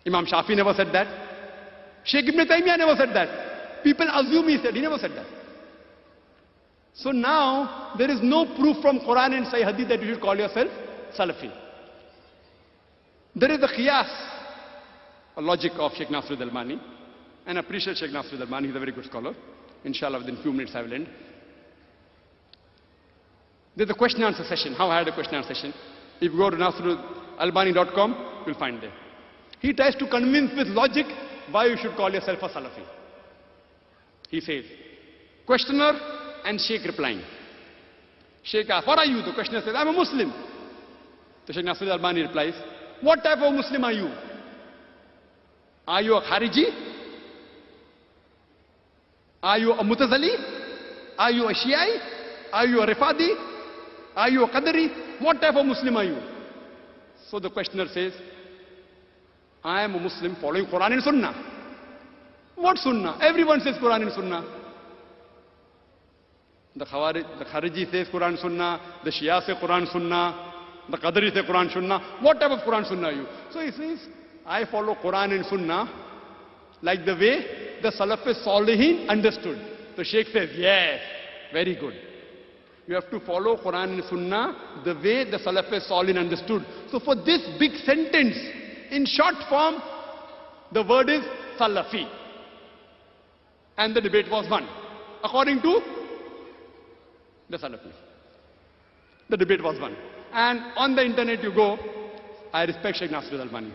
Imam Shafi never said that. Sheikh Ibn Taymiyyah never said that. People assume he said, he never said that. So now, there is no proof from Quran and Sahih Hadith that you should call yourself Salafi. There is the qiyas, a logic of Sheikh Nasiruddin al-Albani, and I appreciate Sheikh Nasiruddin al-Albani, he's a very good scholar. Inshallah, within a few minutes I will end. There's a question answer session. How I had a question answer session. If you go to nasrudalbani.com, you'll find there. He tries to convince with logic why you should call yourself a Salafi. He says, questioner and Sheikh replying. Sheikh asks, what are you? The questioner says, I'm a Muslim. The Sheikh Nasiruddin al-Albani replies, what type of Muslim are you? Are you a Khariji? Are you a Mutazali? Are you a Shi'i? Are you a Rifadi? Are you a Qadri? What type of Muslim are you? So the questioner says, I am a Muslim following Quran and Sunnah. What Sunnah? Everyone says Quran and Sunnah. The, Khawarij, the Khariji says Quran Sunnah, the Shia say Quran Sunnah, the Qadri say Quran Sunnah. What type of Quran Sunnah are you? So he says, I follow Quran and Sunnah like the way the Salaf Salihin understood. The Sheikh says, yes, very good. You have to follow Quran and Sunnah the way the Salaf Salihin understood. So for this big sentence, in short form, the word is Salafi. And the debate was won. According to the Salafis. The debate was won. And on the internet you go, I respect Sheikh Nasir al-Albani.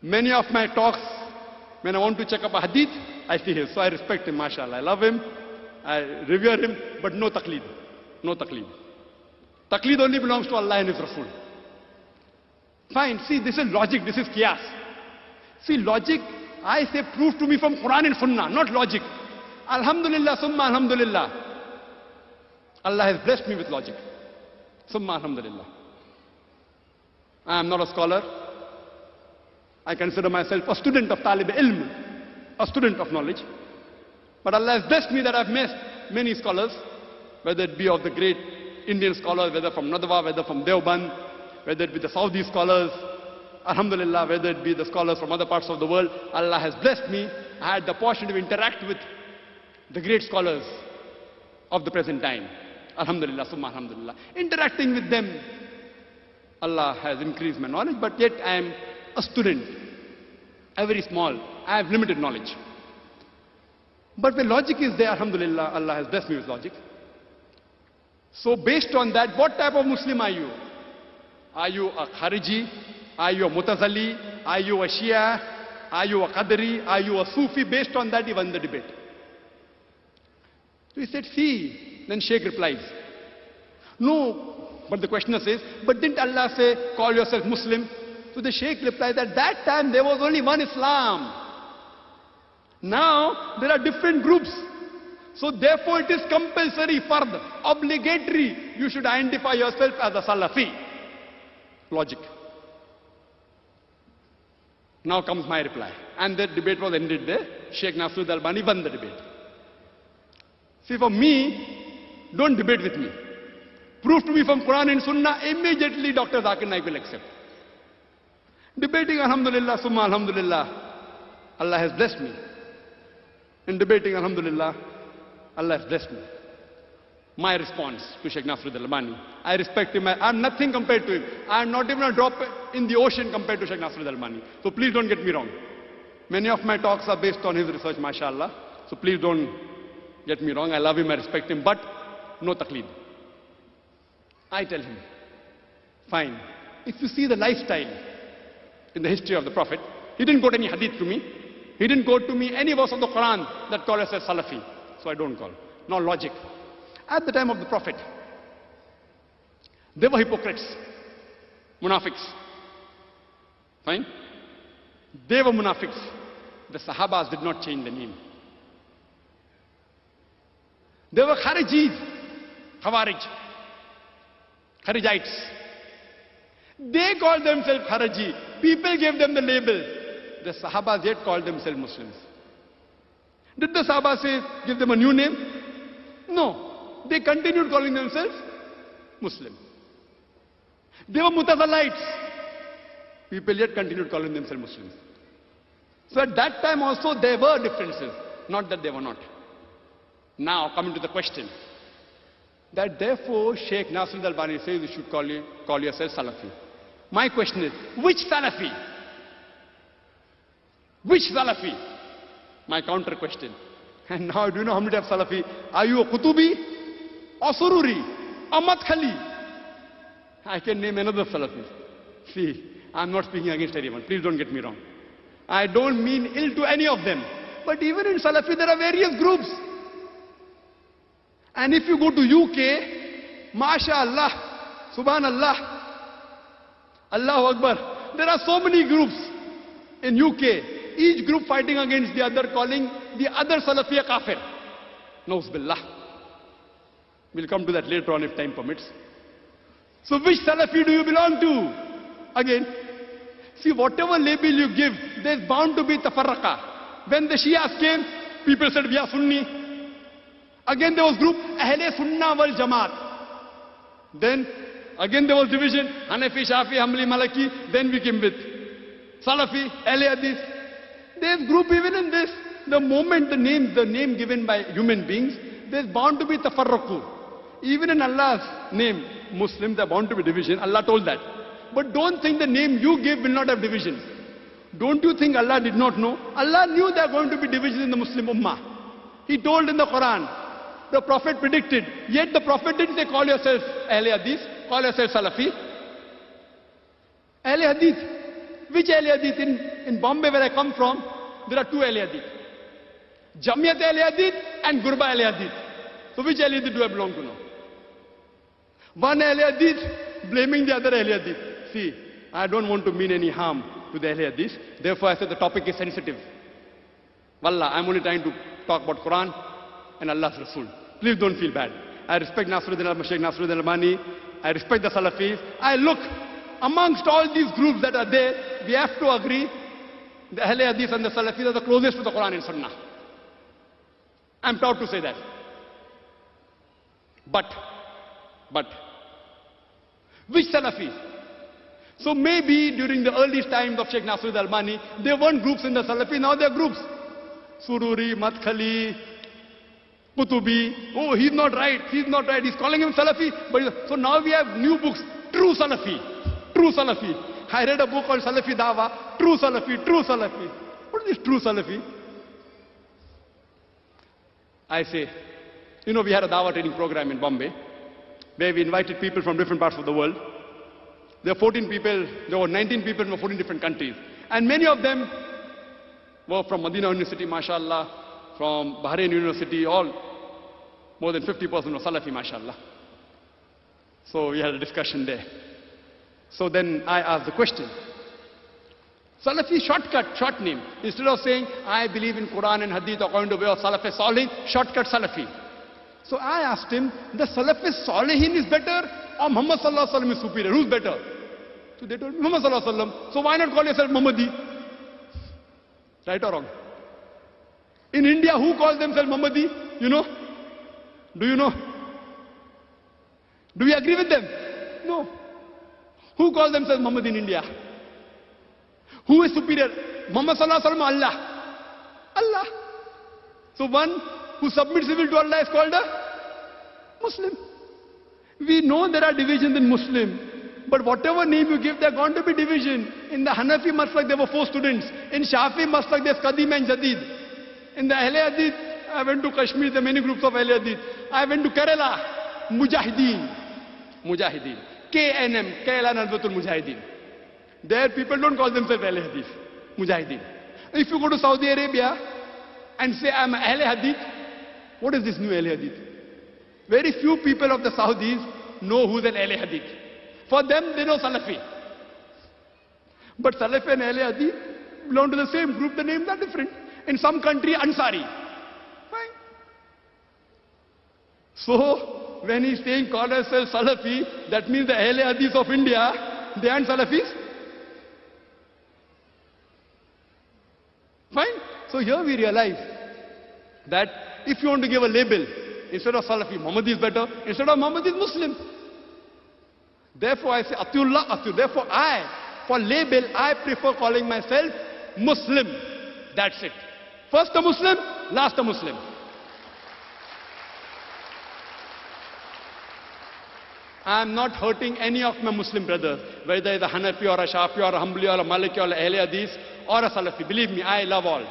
Many of my talks, when I want to check up a hadith, I see his. So I respect him, mashallah. I love him, I revere him, but no taqleed. No taqleed. Taqleed only belongs to Allah and His Rasul. Fine, see, this is logic, this is qiyas. See, logic, I say, prove to me from Quran and Sunnah, not logic. Alhamdulillah, summa alhamdulillah. Allah has blessed me with logic. Summa alhamdulillah. I am not a scholar. I consider myself a student of talib ilm, a student of knowledge. But Allah has blessed me that I've met many scholars, whether it be of the great Indian scholars, whether from Nadwa, whether from Deoband, whether it be the Saudi scholars, Alhamdulillah, whether it be the scholars from other parts of the world, Allah has blessed me. I had the opportunity to interact with the great scholars of the present time. Alhamdulillah, summa alhamdulillah. Interacting with them, Allah has increased my knowledge, but yet I am a student, a very small. I have limited knowledge. But when logic is there, Alhamdulillah, Allah has blessed me with logic. So based on that, what type of Muslim are you? Are you a Khariji? Are you a Mutazali? Are you a Shia? Are you a Qadri? Are you a Sufi? Based on that, he won the debate. So he said, see. Then Sheikh replies, no. But the questioner says, but didn't Allah say, call yourself Muslim? So the Sheikh replies, at that time there was only one Islam. Now there are different groups. So therefore it is compulsory, fard, obligatory. You should identify yourself as a Salafi. Logic. Now comes my reply. And the debate was ended there. Sheikh Nasiruddin Albani won the debate. See, for me, don't debate with me. Prove to me from Quran and Sunnah, immediately Dr. Zakir Naik will accept. Debating, Alhamdulillah, Summa, Alhamdulillah, Allah has blessed me. In debating, Alhamdulillah, Allah has blessed me. My response to Sheikh Nasiruddin Albani, I respect him. I am nothing compared to him. I am not even a drop in the ocean compared to Sheikh Nasiruddin Albani. So please don't get me wrong. Many of my talks are based on his research, mashallah. So please don't get me wrong. I love him, I respect him, but no taqleed. I tell him, fine. If you see the lifestyle in the history of the Prophet, he didn't quote any hadith to me. He didn't quote to me any verse of the Quran that call us as Salafi. So I don't call. No logic. At the time of the Prophet, they were hypocrites, munafiqs. Fine? They were munafiqs. The Sahabas did not change the name. They were Kharijis, Khawarij, Kharijites. They called themselves Khariji. People gave them the label. The Sahabas yet called themselves Muslims. Did the Sahabas say, give them a new name? No. They continued calling themselves Muslim. They were Mutazalites. People yet continued calling themselves Muslims. So at that time also there were differences. Not that they were not. Now coming to the question. That therefore Sheikh Nasir al-Albani says you should call, you, call yourself Salafi. My question is, which Salafi? Which Salafi? My counter question. And now do you know how many of Salafi? Are you a Qutubi or Sururi or Madkhali? I can name another Salafi. See, I'm not speaking against anyone. Please don't get me wrong. I don't mean ill to any of them. But even in Salafi there are various groups. And if you go to UK, MashaAllah, Subhanallah, Allahu Akbar, there are so many groups in UK each group fighting against the other, calling the other Salafi a kafir. Nose billah. We'll come to that later on if time permits. So which Salafi do you belong to? Again, see whatever label you give, there's bound to be tafarraqa. When the Shias came, people said we are Sunni. Again there was group Ahle Sunnah wal Jamaat. Then again there was division, Hanafi, Shafi, Hanbali, Maliki. Then we came with Salafi, Ahle Hadith. There's group even in this. The moment the name, the name given by human beings, there's bound to be tafarruqu. Even in Allah's name, Muslims are bound to be division. Allah told that. But don't think the name you give will not have division. Don't you think Allah did not know? Allah knew there are going to be divisions in the Muslim Ummah. He told in the Quran, the Prophet predicted. Yet the Prophet didn't say, call yourself Ahle Hadith, call yourself Salafi. Ahle Hadith. Which Ahle Hadith? In, in Bombay, where I come from, there are two Ahle Hadith. Jamiyat and Gurba Ahle So which Ahle Hadith do I belong to now? One Ahle Hadith blaming the other Ahle Hadith. See, I don't want to mean any harm to the Ahle Therefore, I said the topic is sensitive. Wallah, I'm only trying to talk about Quran and Allah's Rasul. Please don't feel bad. I respect Nasiruddin al-Mashaykh, Nasiruddin al-Albani. I respect the Salafis. I look, amongst all these groups that are there, we have to agree the Ahle Hadith and the Salafis are the closest to the Quran and Sunnah. I'm proud to say that. But, but, which Salafi? So maybe during the early times of Sheikh Nasiruddin al-Albani, there weren't groups in the Salafi, now there are groups. Sururi, Madkhali, Kutubi. Oh, he's not right, he's not right. He's calling him Salafi. But so now we have new books. True Salafi. True Salafi. I read a book called Salafi Dawa. True Salafi, true Salafi. What is true Salafi? I say, you know, we had a Dawa training program in Bombay where we invited people from different parts of the world. There were 14 people, there were 19 people from 14 different countries. And many of them were from Medina University, mashallah, from Bahrain University, all more than 50% were Salafi, mashallah. So we had a discussion there. So then I asked the question. Salafi shortcut, short name. Instead of saying, I believe in Quran and Hadith according to the way of Salafi Salih, shortcut Salafi. So I asked him, the Salafi Salihin is better or Muhammad Sallallahu Alaihi Wasallam is superior? Who's better? So they told me, Muhammad Sallallahu Alaihi Wasallam. So why not call yourself Muhammadi? Right or wrong? In India, who calls themselves Muhammadi? You know? Do you know? Do we agree with them? No. Who calls themselves Muhammad in India? Who is superior? Muhammad Sallallahu Alaihi Wasallam, Allah. Allah. So one who submits civil to Allah is called a Muslim. We know there are divisions in Muslim, but whatever name you give, there are going to be division. In the Hanafi Maslak, there were four students. In Shafi Maslak, there's Qadim and Jadid. In the Ahle Hadith, I went to Kashmir, there are many groups of Ahle Hadith. I went to Kerala, Mujahideen. Mujahideen. KNM, Kerala Nadwatul Mujahideen. There people don't call themselves Ahle Hadith, Mujahideen. If you go to Saudi Arabia and say I'm Ahle Hadith, what is this new Ahle Hadith? Very few people of the Saudis know who's an Ahle Hadith. For them, they know Salafi. But Salafi and Ahle Hadith belong to the same group, the names are different. In some country, Ansari. Fine. So, when he's saying call yourself Salafi, that means the Ahle Hadith of India, they aren't Salafis? Fine. So here we realize that if you want to give a label, instead of Salafi, Muhammad is better, instead of Muhammad is Muslim. Therefore I say Atiullah, Atiul. Therefore I, for label, I prefer calling myself Muslim. That's it. First a Muslim, last a Muslim. I am not hurting any of my Muslim brothers, whether it's a Hanafi or a Shafi or a or a Maliki or a Hadith or a Salafi. Believe me, I love all.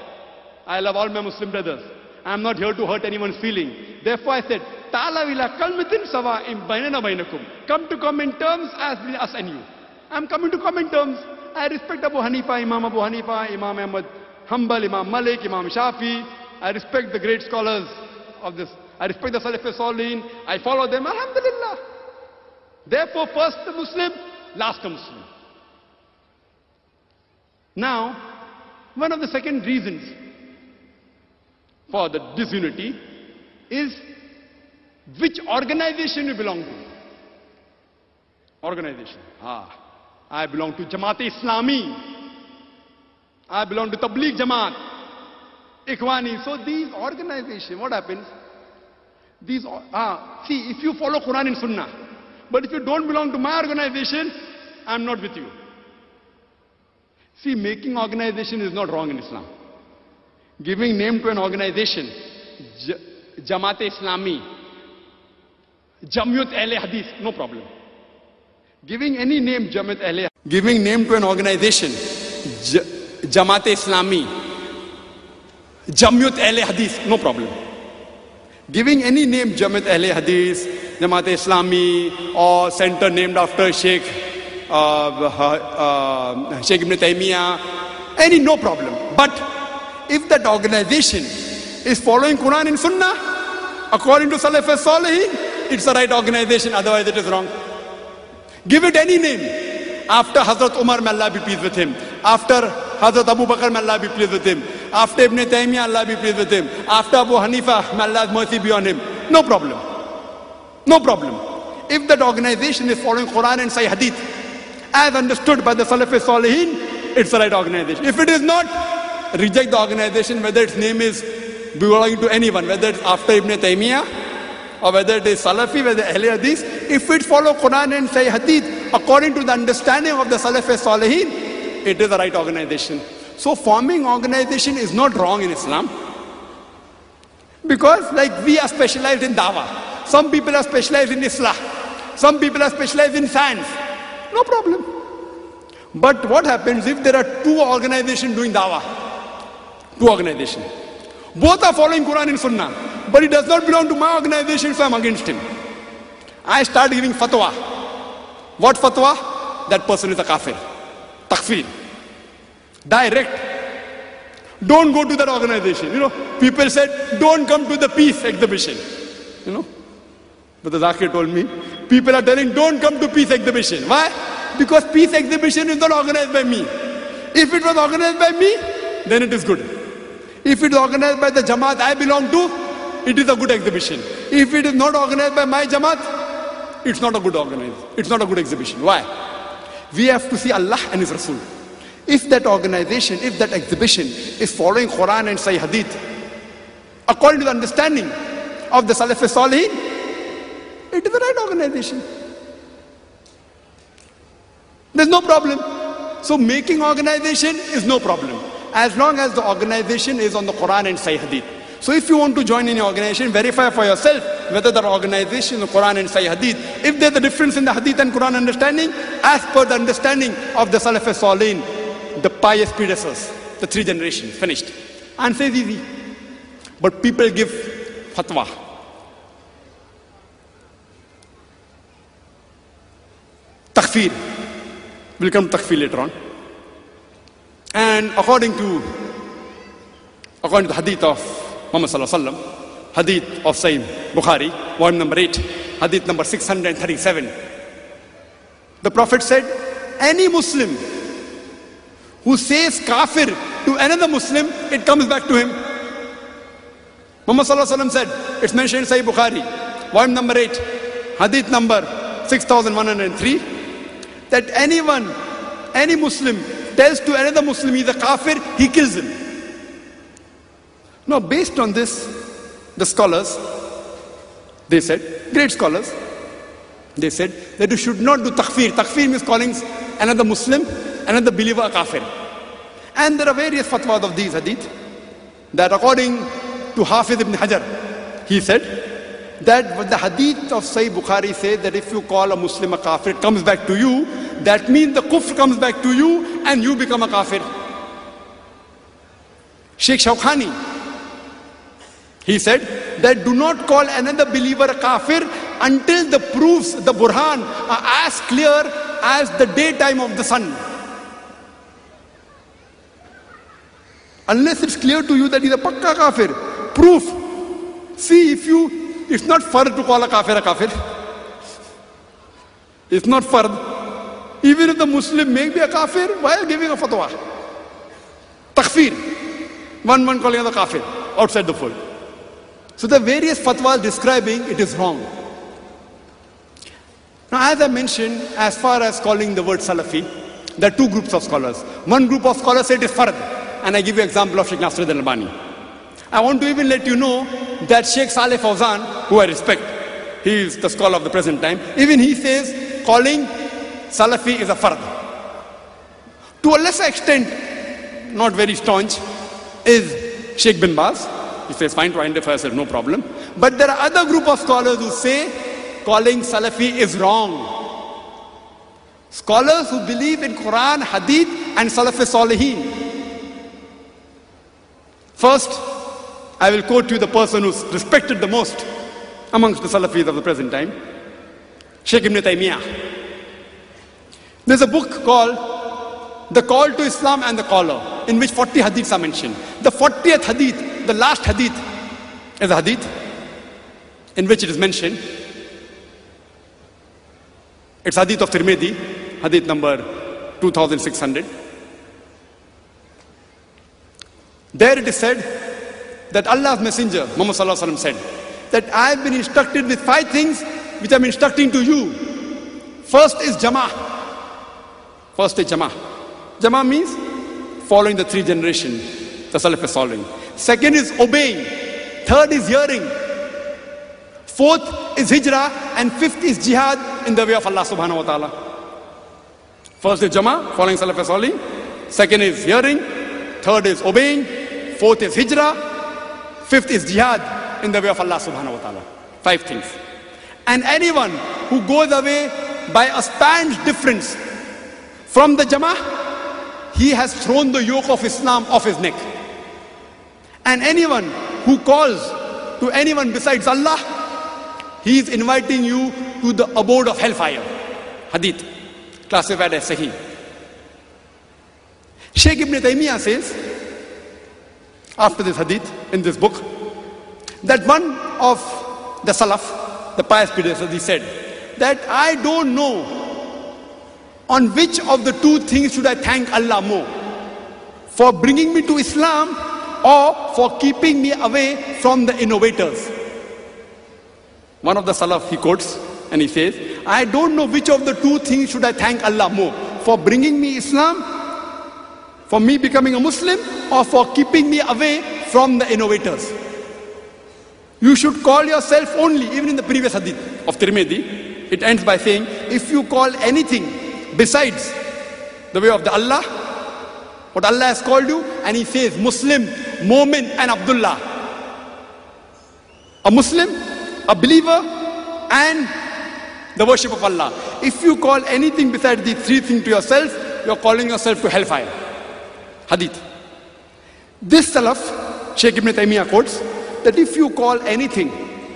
I love all my Muslim brothers. I am not here to hurt anyone's feeling. Therefore I said, Ta'ala ila kalmatin sawa in bainana bainakum. Come to come in terms as between us and you. I am coming to come in terms. I respect Abu Hanifa, Imam Abu Hanifa, Imam Ahmad Hanbal, Imam Malik, Imam Shafi. I respect the great scholars of this. I respect the Salaf Salihin. I follow them. Alhamdulillah. Therefore, first the Muslim, last the Muslim. Now, one of the second reasons for the disunity is which organization you belong to. Organization. Ah, I belong to Jamaat Islami. I belong to Tabligh Jamaat. Ikhwani. So these organizations, what happens? These, ah, see, if you follow Quran and Sunnah, but if you don't belong to my organization, I'm not with you. See, making organization is not wrong in Islam. Giving name to an organization, Jamaat Islami, Jamyut Ahle Hadith, no problem. Giving any name, Jamaat Ahle Giving name to an organization, Jamaat Islami, Jamyut Ahle Hadith, no problem. Giving any name, Jamaat Ahle Hadith, Jamaat Islami, or center named after Sheikh, uh, uh, Sheikh Ibn Taymiyyah, any no problem. But if that organization is following Quran and Sunnah, according to Salaf Salihin, it's the right organization, otherwise it is wrong. Give it any name. After Hazrat Umar, may Allah be pleased with him. After Hazrat Abu Bakr, may Allah be pleased with him. After Ibn Taymiyyah, Allah be pleased with him. After Abu Hanifa, may Allah's mercy be on him. No problem. No problem. If that organization is following Quran and Sahih Hadith, as understood by the Salaf Salihin, it's the right organization. If it is not, reject the organization, whether its name is belonging to anyone, whether it's after Ibn Taymiyyah or whether it is Salafi, whether Ahle Hadith, if it follow Quran and say Hadith according to the understanding of the Salaf Salihin, it is the right organization. So forming organization is not wrong in Islam. Because like we are specialized in dawah. Some people are specialized in Islah. Some people are specialized in science. No problem. But what happens if there are two organizations doing dawah? Two organizations. Both are following Quran and Sunnah. But it does not belong to my organization, so I'm against him. I start giving fatwa. What fatwa? That person is a kafir. Takfir. Direct. Don't go to that organization. You know, people said, don't come to the peace exhibition. You know, but the Zakir told me, people are telling, don't come to peace exhibition. Why? Because peace exhibition is not organized by me. If it was organized by me, then it is good. If it is organized by the Jamaat I belong to, it is a good exhibition. If it is not organized by my Jamaat, it's not a good organized. It's not a good exhibition. Why? We have to see Allah and His Rasul. If that organization, if that exhibition is following Quran and Sahih Hadith, according to the understanding of the Salaf Salihin, it is the right organization. There's no problem. So making organization is no problem. As long as the organization is on the Quran and Sahih Hadith. So if you want to join any organization, verify for yourself whether the organization, the Quran and Sahih Hadith, if there's a difference in the Hadith and Quran understanding, as per the understanding of the Salaf Salin, the pious predecessors, the three generations, finished. Answer is easy. But people give fatwa. Takfir. We'll come takfir later on. And according to according to the hadith of Muhammad hadith of Sahih Bukhari, volume number 8, hadith number 637. The Prophet said, any Muslim who says kafir to another Muslim, it comes back to him. Muhammad said, it's mentioned in Sahih Bukhari, volume number 8, hadith number 6103, that anyone, any Muslim tells to another Muslim he's a kafir, he kills him. Now, based on this, the scholars, they said, great scholars, they said that you should not do takfir. Takfir means calling another Muslim, another believer a kafir. And there are various fatwas of these hadith that according to Hafiz ibn Hajar, he said that the hadith of Sahih Bukhari says that if you call a Muslim a kafir, it comes back to you. That means the kufr comes back to you and you become a kafir. Sheikh Shawkani, he said that do not call another believer a kafir until the proofs, the burhan, are as clear as the daytime of the sun. Unless it's clear to you that he's a pakka kafir. Proof. See if you, it's not fard to call a kafir a kafir. It's not fard. Even if the Muslim may be a kafir, while giving a fatwa. Takfir. One man calling the kafir outside the fold. So the various fatwas describing it is wrong. Now, as I mentioned, as far as calling the word Salafi, there are two groups of scholars. One group of scholars say it is fard, and I give you example of Sheikh Nasiruddin Albani. I want to even let you know that Sheikh Saleh Fawzan, who I respect, he is the scholar of the present time, even he says calling Salafi is a fard. To a lesser extent, not very staunch, is Sheikh bin Baz, he says, fine to identify yourself, no problem. But there are other group of scholars who say calling Salafi is wrong. Scholars who believe in Quran, Hadith and Salaf Salihin. First, I will quote you the person who's respected the most amongst the Salafis of the present time, Sheikh Ibn Taymiyyah. There's a book called The Call to Islam and the Caller, in which 40 hadiths are mentioned. The 40th hadith, the last hadith, is a hadith in which it is mentioned. It's hadith of Tirmidhi, hadith number 2600. There it is said that Allah's Messenger, Muhammad said that I have been instructed with five things which I'm instructing to you. First is Jama'ah. First is Jama'ah. Jama'ah means following the three generations, the Salaf is following. Second is obeying. Third is hearing. Fourth is hijrah. And fifth is jihad in the way of Allah subhanahu wa ta'ala. First is Jama'ah, following Salaf is following. Second is hearing. Third is obeying. Fourth is hijrah. Fifth is jihad in the way of Allah subhanahu wa ta'ala. Five things. And anyone who goes away by a span's difference from the Jama'ah, he has thrown the yoke of Islam off his neck. And anyone who calls to anyone besides Allah, he is inviting you to the abode of hellfire. Hadith, classified as Sahih. Sheikh Ibn Taymiyyah says, after this hadith, in this book, that one of the Salaf, the pious predecessors, he said, that I don't know on which of the two things should I thank Allah more? For bringing me to Islam or for keeping me away from the innovators? One of the Salaf he quotes and he says, I don't know which of the two things should I thank Allah more? For bringing me Islam, for me becoming a Muslim, or for keeping me away from the innovators? You should call yourself only, even in the previous hadith of Tirmidhi, it ends by saying, if you call anything besides the way of the Allah, what Allah has called you, and He says Muslim, Mu'min, and Abdullah. A Muslim, a believer, and the worship of Allah. If you call anything besides these three things to yourself, you're calling yourself to hellfire. Hadith. This Salaf, Sheikh Ibn Taymiyyah quotes, that if you call anything,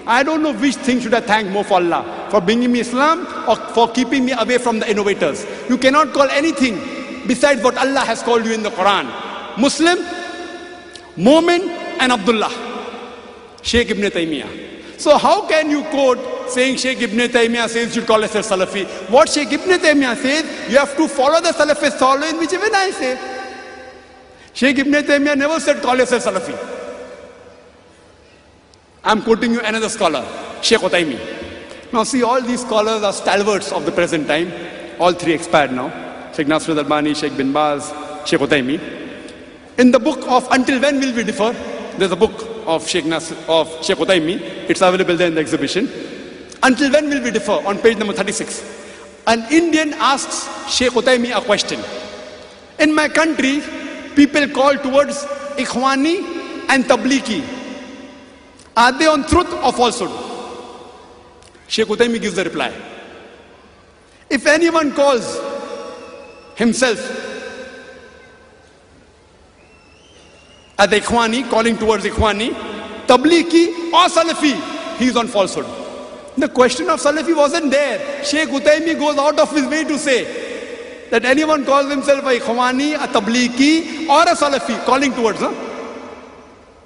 I don't know which thing should I thank more for Allah, for bringing me Islam or for keeping me away from the innovators. You cannot call anything besides what Allah has called you in the Quran. Muslim, Mu'min and Abdullah. Sheikh Ibn Taymiyyah. So how can you quote saying Sheikh Ibn Taymiyyah says you call yourself Salafi? What Sheikh Ibn Taymiyyah says, you have to follow the Salafi following which even I say. Sheikh Ibn Taymiyyah never said call yourself Salafi. I'm quoting you another scholar, Sheikh Utaymi. Now see, all these scholars are stalwarts of the present time. All three expired now. Sheikh Nasr al-Albani, Sheikh bin Baz, Sheikh Utaymi. In the book of Until When Will We Differ, there's a book of Sheikh, Nasr, of Sheikh Utaymi. It's available there in the exhibition. Until when will we differ? On page number 36. An Indian asks Sheikh Utaymi a question. In my country, people call towards Ikhwani and Tablighi. Are they on truth or falsehood? Sheikh Utaymi gives the reply. If anyone calls himself as Ikhwani, calling towards Ikhwani, Tablighi or Salafi, he is on falsehood. The question of Salafi wasn't there. Sheikh Utaymi goes out of his way to say that anyone calls himself a Ikhwani, a Tablighi or a Salafi, calling towards, huh?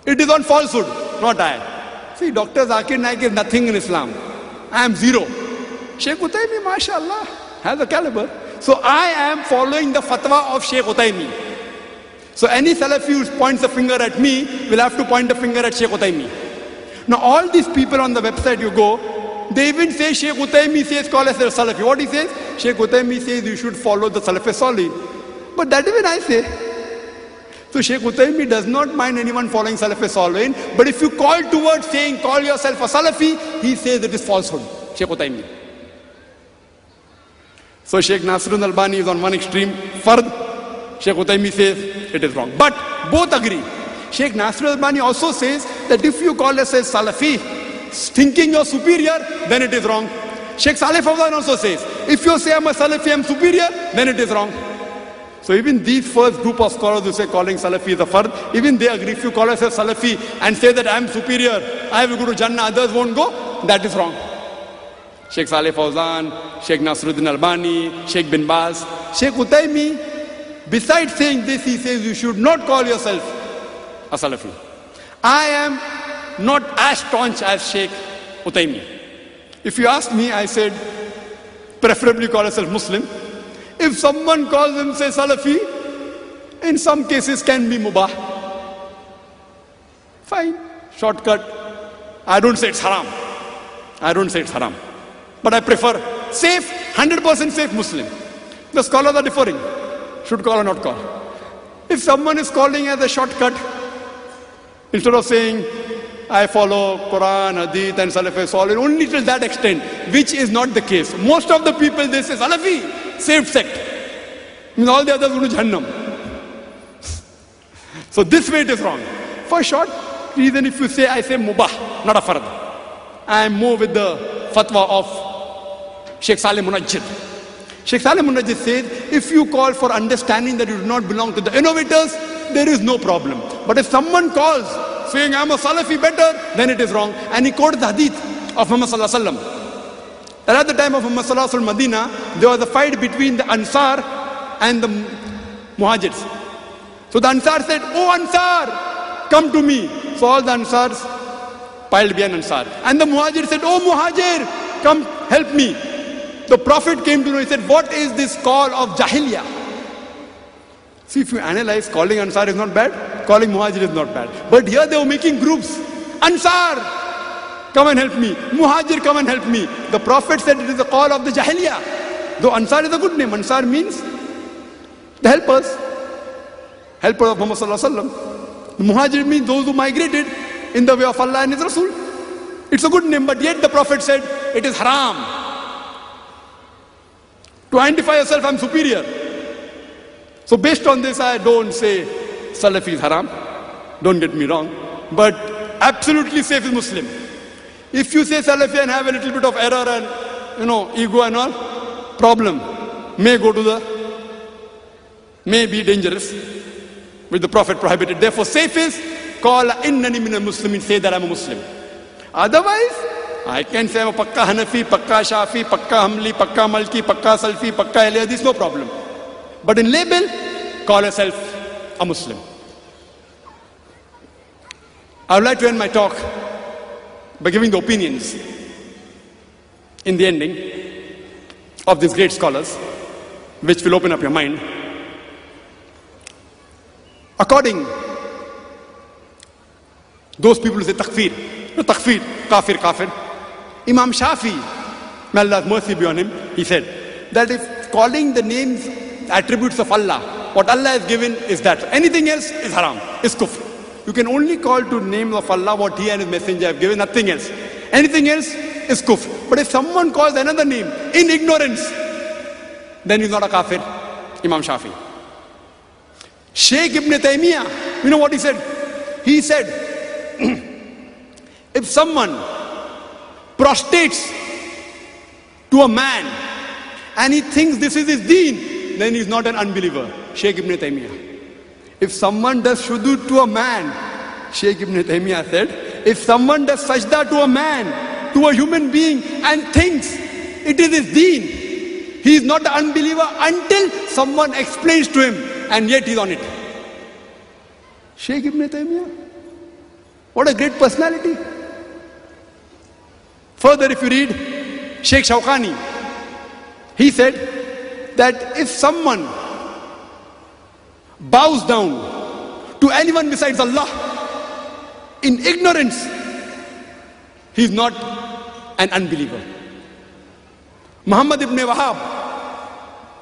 it is on falsehood, not I. See, Dr. Zakir Naik is nothing in Islam. I am zero. Sheikh Utaymi, mashallah, has a caliber. So I am following the fatwa of Sheikh Utaymi. So any Salafi who points a finger at me will have to point a finger at Sheikh Utaymi. Now all these people on the website you go, they even say Sheikh Utaymi says call us a Salafi. What he says? Sheikh Utaymi says you should follow the Salafi Salih. But that even I say. So Sheikh Utaymi does not mind anyone following Salafi Salih. But if you call towards saying call yourself a Salafi, he says it is falsehood. Sheikh Utaymi. So Sheikh Nasiruddin Albani is on one extreme, Fard. Sheikh Utaymi says it is wrong. But both agree. Sheikh Nasiruddin Albani also says that if you call yourself Salafi, thinking you're superior, then it is wrong. Sheikh Saleh Fawzan also says, if you say I'm a Salafi, I'm superior, then it is wrong. So even these first group of scholars who say calling Salafi is a fard, even they agree. If you call yourself Salafi and say that I am superior, I will go to Jannah, others won't go, that is wrong. Sheikh Saleh Fawzan, Sheikh Nasiruddin Albani, Sheikh bin Baz, Sheikh Utaimi, besides saying this, he says you should not call yourself a Salafi. I am not as staunch as Sheikh Utaimi. If you ask me, I said, preferably call yourself Muslim. If someone calls him, say Salafi, in some cases can be mubah. Fine, shortcut. I don't say it's haram. I don't say it's haram. But I prefer safe, 100% safe Muslim. The scholars are differing. Should call or not call. If someone is calling as a shortcut, instead of saying, I follow Quran, Hadith, and Salafi Salih only till that extent, which is not the case. Most of the people they say Salafi, saved sect. Means all the others go to Jahannam. So this way it is wrong. For short reason, if you say I say mubah, not a fard. I am more with the fatwa of Sheikh Saleh Munajjid. Sheikh Saleh Munajjid says, if you call for understanding that you do not belong to the innovators, there is no problem. But if someone calls saying I'm a Salafi better, then it is wrong. And he quoted the hadith of Muhammad Sallallahu Alaihi Wasallam. That at the time of Muhammad Sallallahu Alaihi Medina, there was a fight between the Ansar and the Muhajirs. So the Ansar said, Oh Ansar, come to me. So all the Ansars piled behind Ansar. And the Muhajir said, Oh Muhajir, come help me. The Prophet came to know, he said, What is this call of Jahiliyyah? See, if you analyze, calling Ansar is not bad, calling Muhajir is not bad. But here they were making groups. Ansar, come and help me. Muhajir, come and help me. The Prophet said it is the call of the Jahiliyyah. Though Ansar is a good name, Ansar means the helpers. Helper of Muhammad Sallallahu Alaihi Wasallam. Muhajir means those who migrated in the way of Allah and His Rasul. It's a good name, but yet the Prophet said it is haram. To identify yourself, I'm superior. So based on this, I don't say Salafi is haram. Don't get me wrong. But absolutely safe is Muslim. If you say Salafi and have a little bit of error and, you know, ego and all, problem may go to the, may be dangerous, which the Prophet prohibited. Therefore, safe is, call innani min muslimin say that I'm a Muslim. Otherwise, I can say I'm a Pakka Hanafi, Pakka Shafi, Pakka Hanbali, Pakka Maliki, Pakka Salfi, Pakka Elia, this no problem. But in label, call yourself a Muslim. I would like to end my talk by giving the opinions in the ending of these great scholars, which will open up your mind. According those people who say takfir, no takfir, kafir, kafir. Imam Shafi, may Allah's mercy be on him, he said that if calling the names, attributes of Allah, what Allah has given is that. Anything else is haram, is kufr. You can only call to name of Allah what He and His Messenger have given, nothing else. Anything else is kufr. But if someone calls another name in ignorance, then he's not a kafir. Imam Shafi. Sheikh Ibn Taymiyyah, you know what he said? He said, if someone prostrates to a man and he thinks this is his deen, then he's not an unbeliever. Sheikh Ibn Taymiyyah. If someone does shudud to a man, Sheikh Ibn Taymiyyah said, if someone does sajda to a man, to a human being and thinks it is his deen, he is not an unbeliever until someone explains to him and yet he's on it. Sheikh Ibn Taymiyyah. What a great personality. Further, if you read Sheikh Shawkani, he said that if someone bows down to anyone besides Allah in ignorance, he is not an unbeliever. Muhammad ibn Wahab,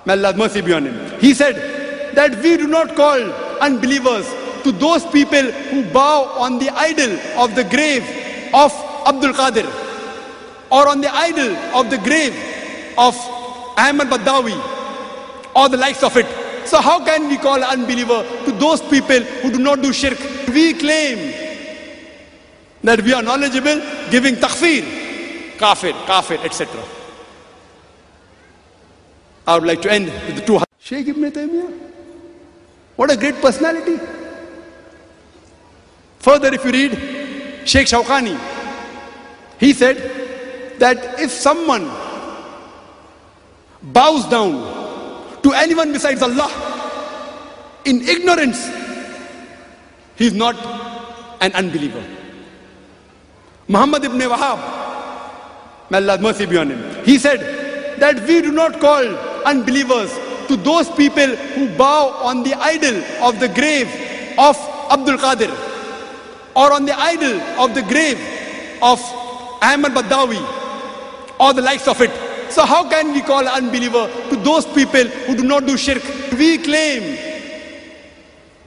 may Allah's mercy be on him, he said that we do not call unbelievers to those people who bow on the idol of the grave of Abdul Qadir or on the idol of the grave of Ahmad Badawi or the likes of it. So how can we call unbeliever to those people who do not do shirk? We claim that we are knowledgeable giving takfir, kafir, kafir, etc. I would like to end with the two. Sheikh Ibn Taymiyyah. What a great personality. Further, if you read Sheikh Shawkani, he said that if someone bows down to anyone besides Allah in ignorance, he is not an unbeliever. Muhammad ibn Wahab, may Allah mercy be on him, he said that we do not call unbelievers to those people who bow on the idol of the grave of Abdul Qadir or on the idol of the grave of Ahmad Badawi or the likes of it. So how can we call unbeliever to those people who do not do shirk? We claim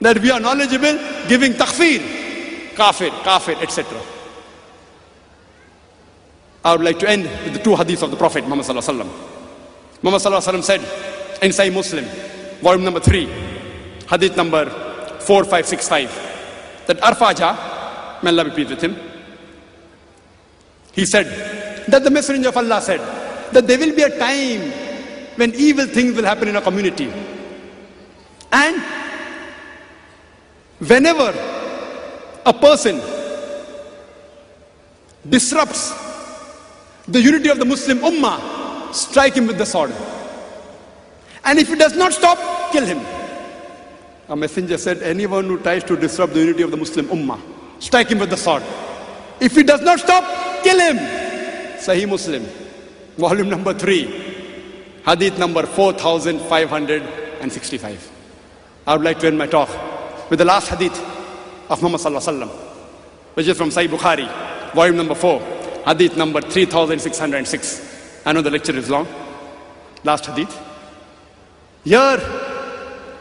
that we are knowledgeable, giving takfir, kafir, kafir, etc. I would like to end with the two hadiths of the Prophet Muhammad Sallallahu Alaihi Wasallam. Muhammad Sallallahu Alaihi Wasallam said in Sahih Muslim, volume number 3, hadith number 4565, that Arfaja, may Allah be pleased with him, he said that the Messenger of Allah said that there will be a time when evil things will happen in a community. And whenever a person disrupts the unity of the Muslim Ummah, strike him with the sword. And if he does not stop, kill him. A messenger said, anyone who tries to disrupt the unity of the Muslim Ummah, strike him with the sword. If he does not stop, kill him. Sahih Muslim, volume number 3, hadith number 4565. I would like to end my talk with the last hadith of Muhammad which is from Sahih Bukhari, volume number 4, hadith number 3606. I know the lecture is long. Last hadith. Here,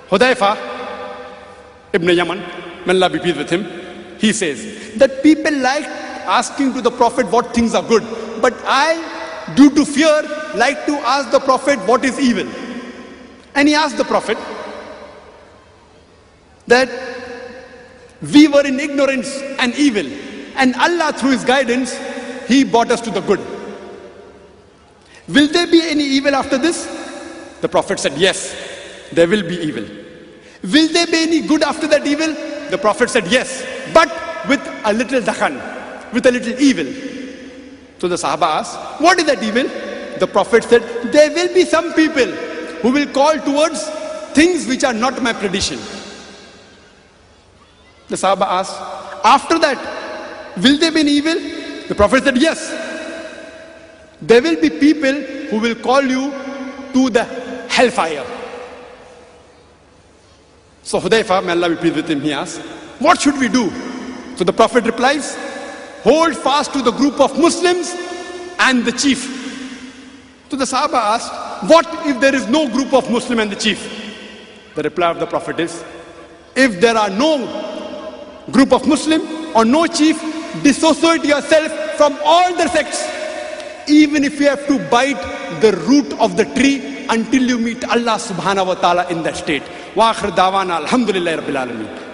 Hudayfa ibn Yaman, may Allah be pleased with him, he says that people like asking to the Prophet what things are good, but I, due to fear, like to ask the Prophet what is evil. And he asked the Prophet that we were in ignorance and evil, and Allah, through His guidance, He brought us to the good. Will there be any evil after this? The Prophet said, Yes, there will be evil. Will there be any good after that evil? The Prophet said, Yes, but with a little dakhan, with a little evil. So the Sahaba asked, What is that evil? The Prophet said, There will be some people who will call towards things which are not my tradition. The Sahaba asked, After that, will there be an evil? The Prophet said, Yes. There will be people who will call you to the hellfire. So Hudayfa, may Allah be pleased with him, he asked, What should we do? So the Prophet replies, Hold fast to the group of Muslims and the chief. So the Sahaba asked, What if there is no group of Muslim and the chief? The reply of the Prophet is, If there are no group of Muslim or no chief, dissociate yourself from all the sects. Even if you have to bite the root of the tree until you meet Allah subhanahu wa ta'ala in that state. Wa akhir dawana alhamdulillahi rabbil alameen.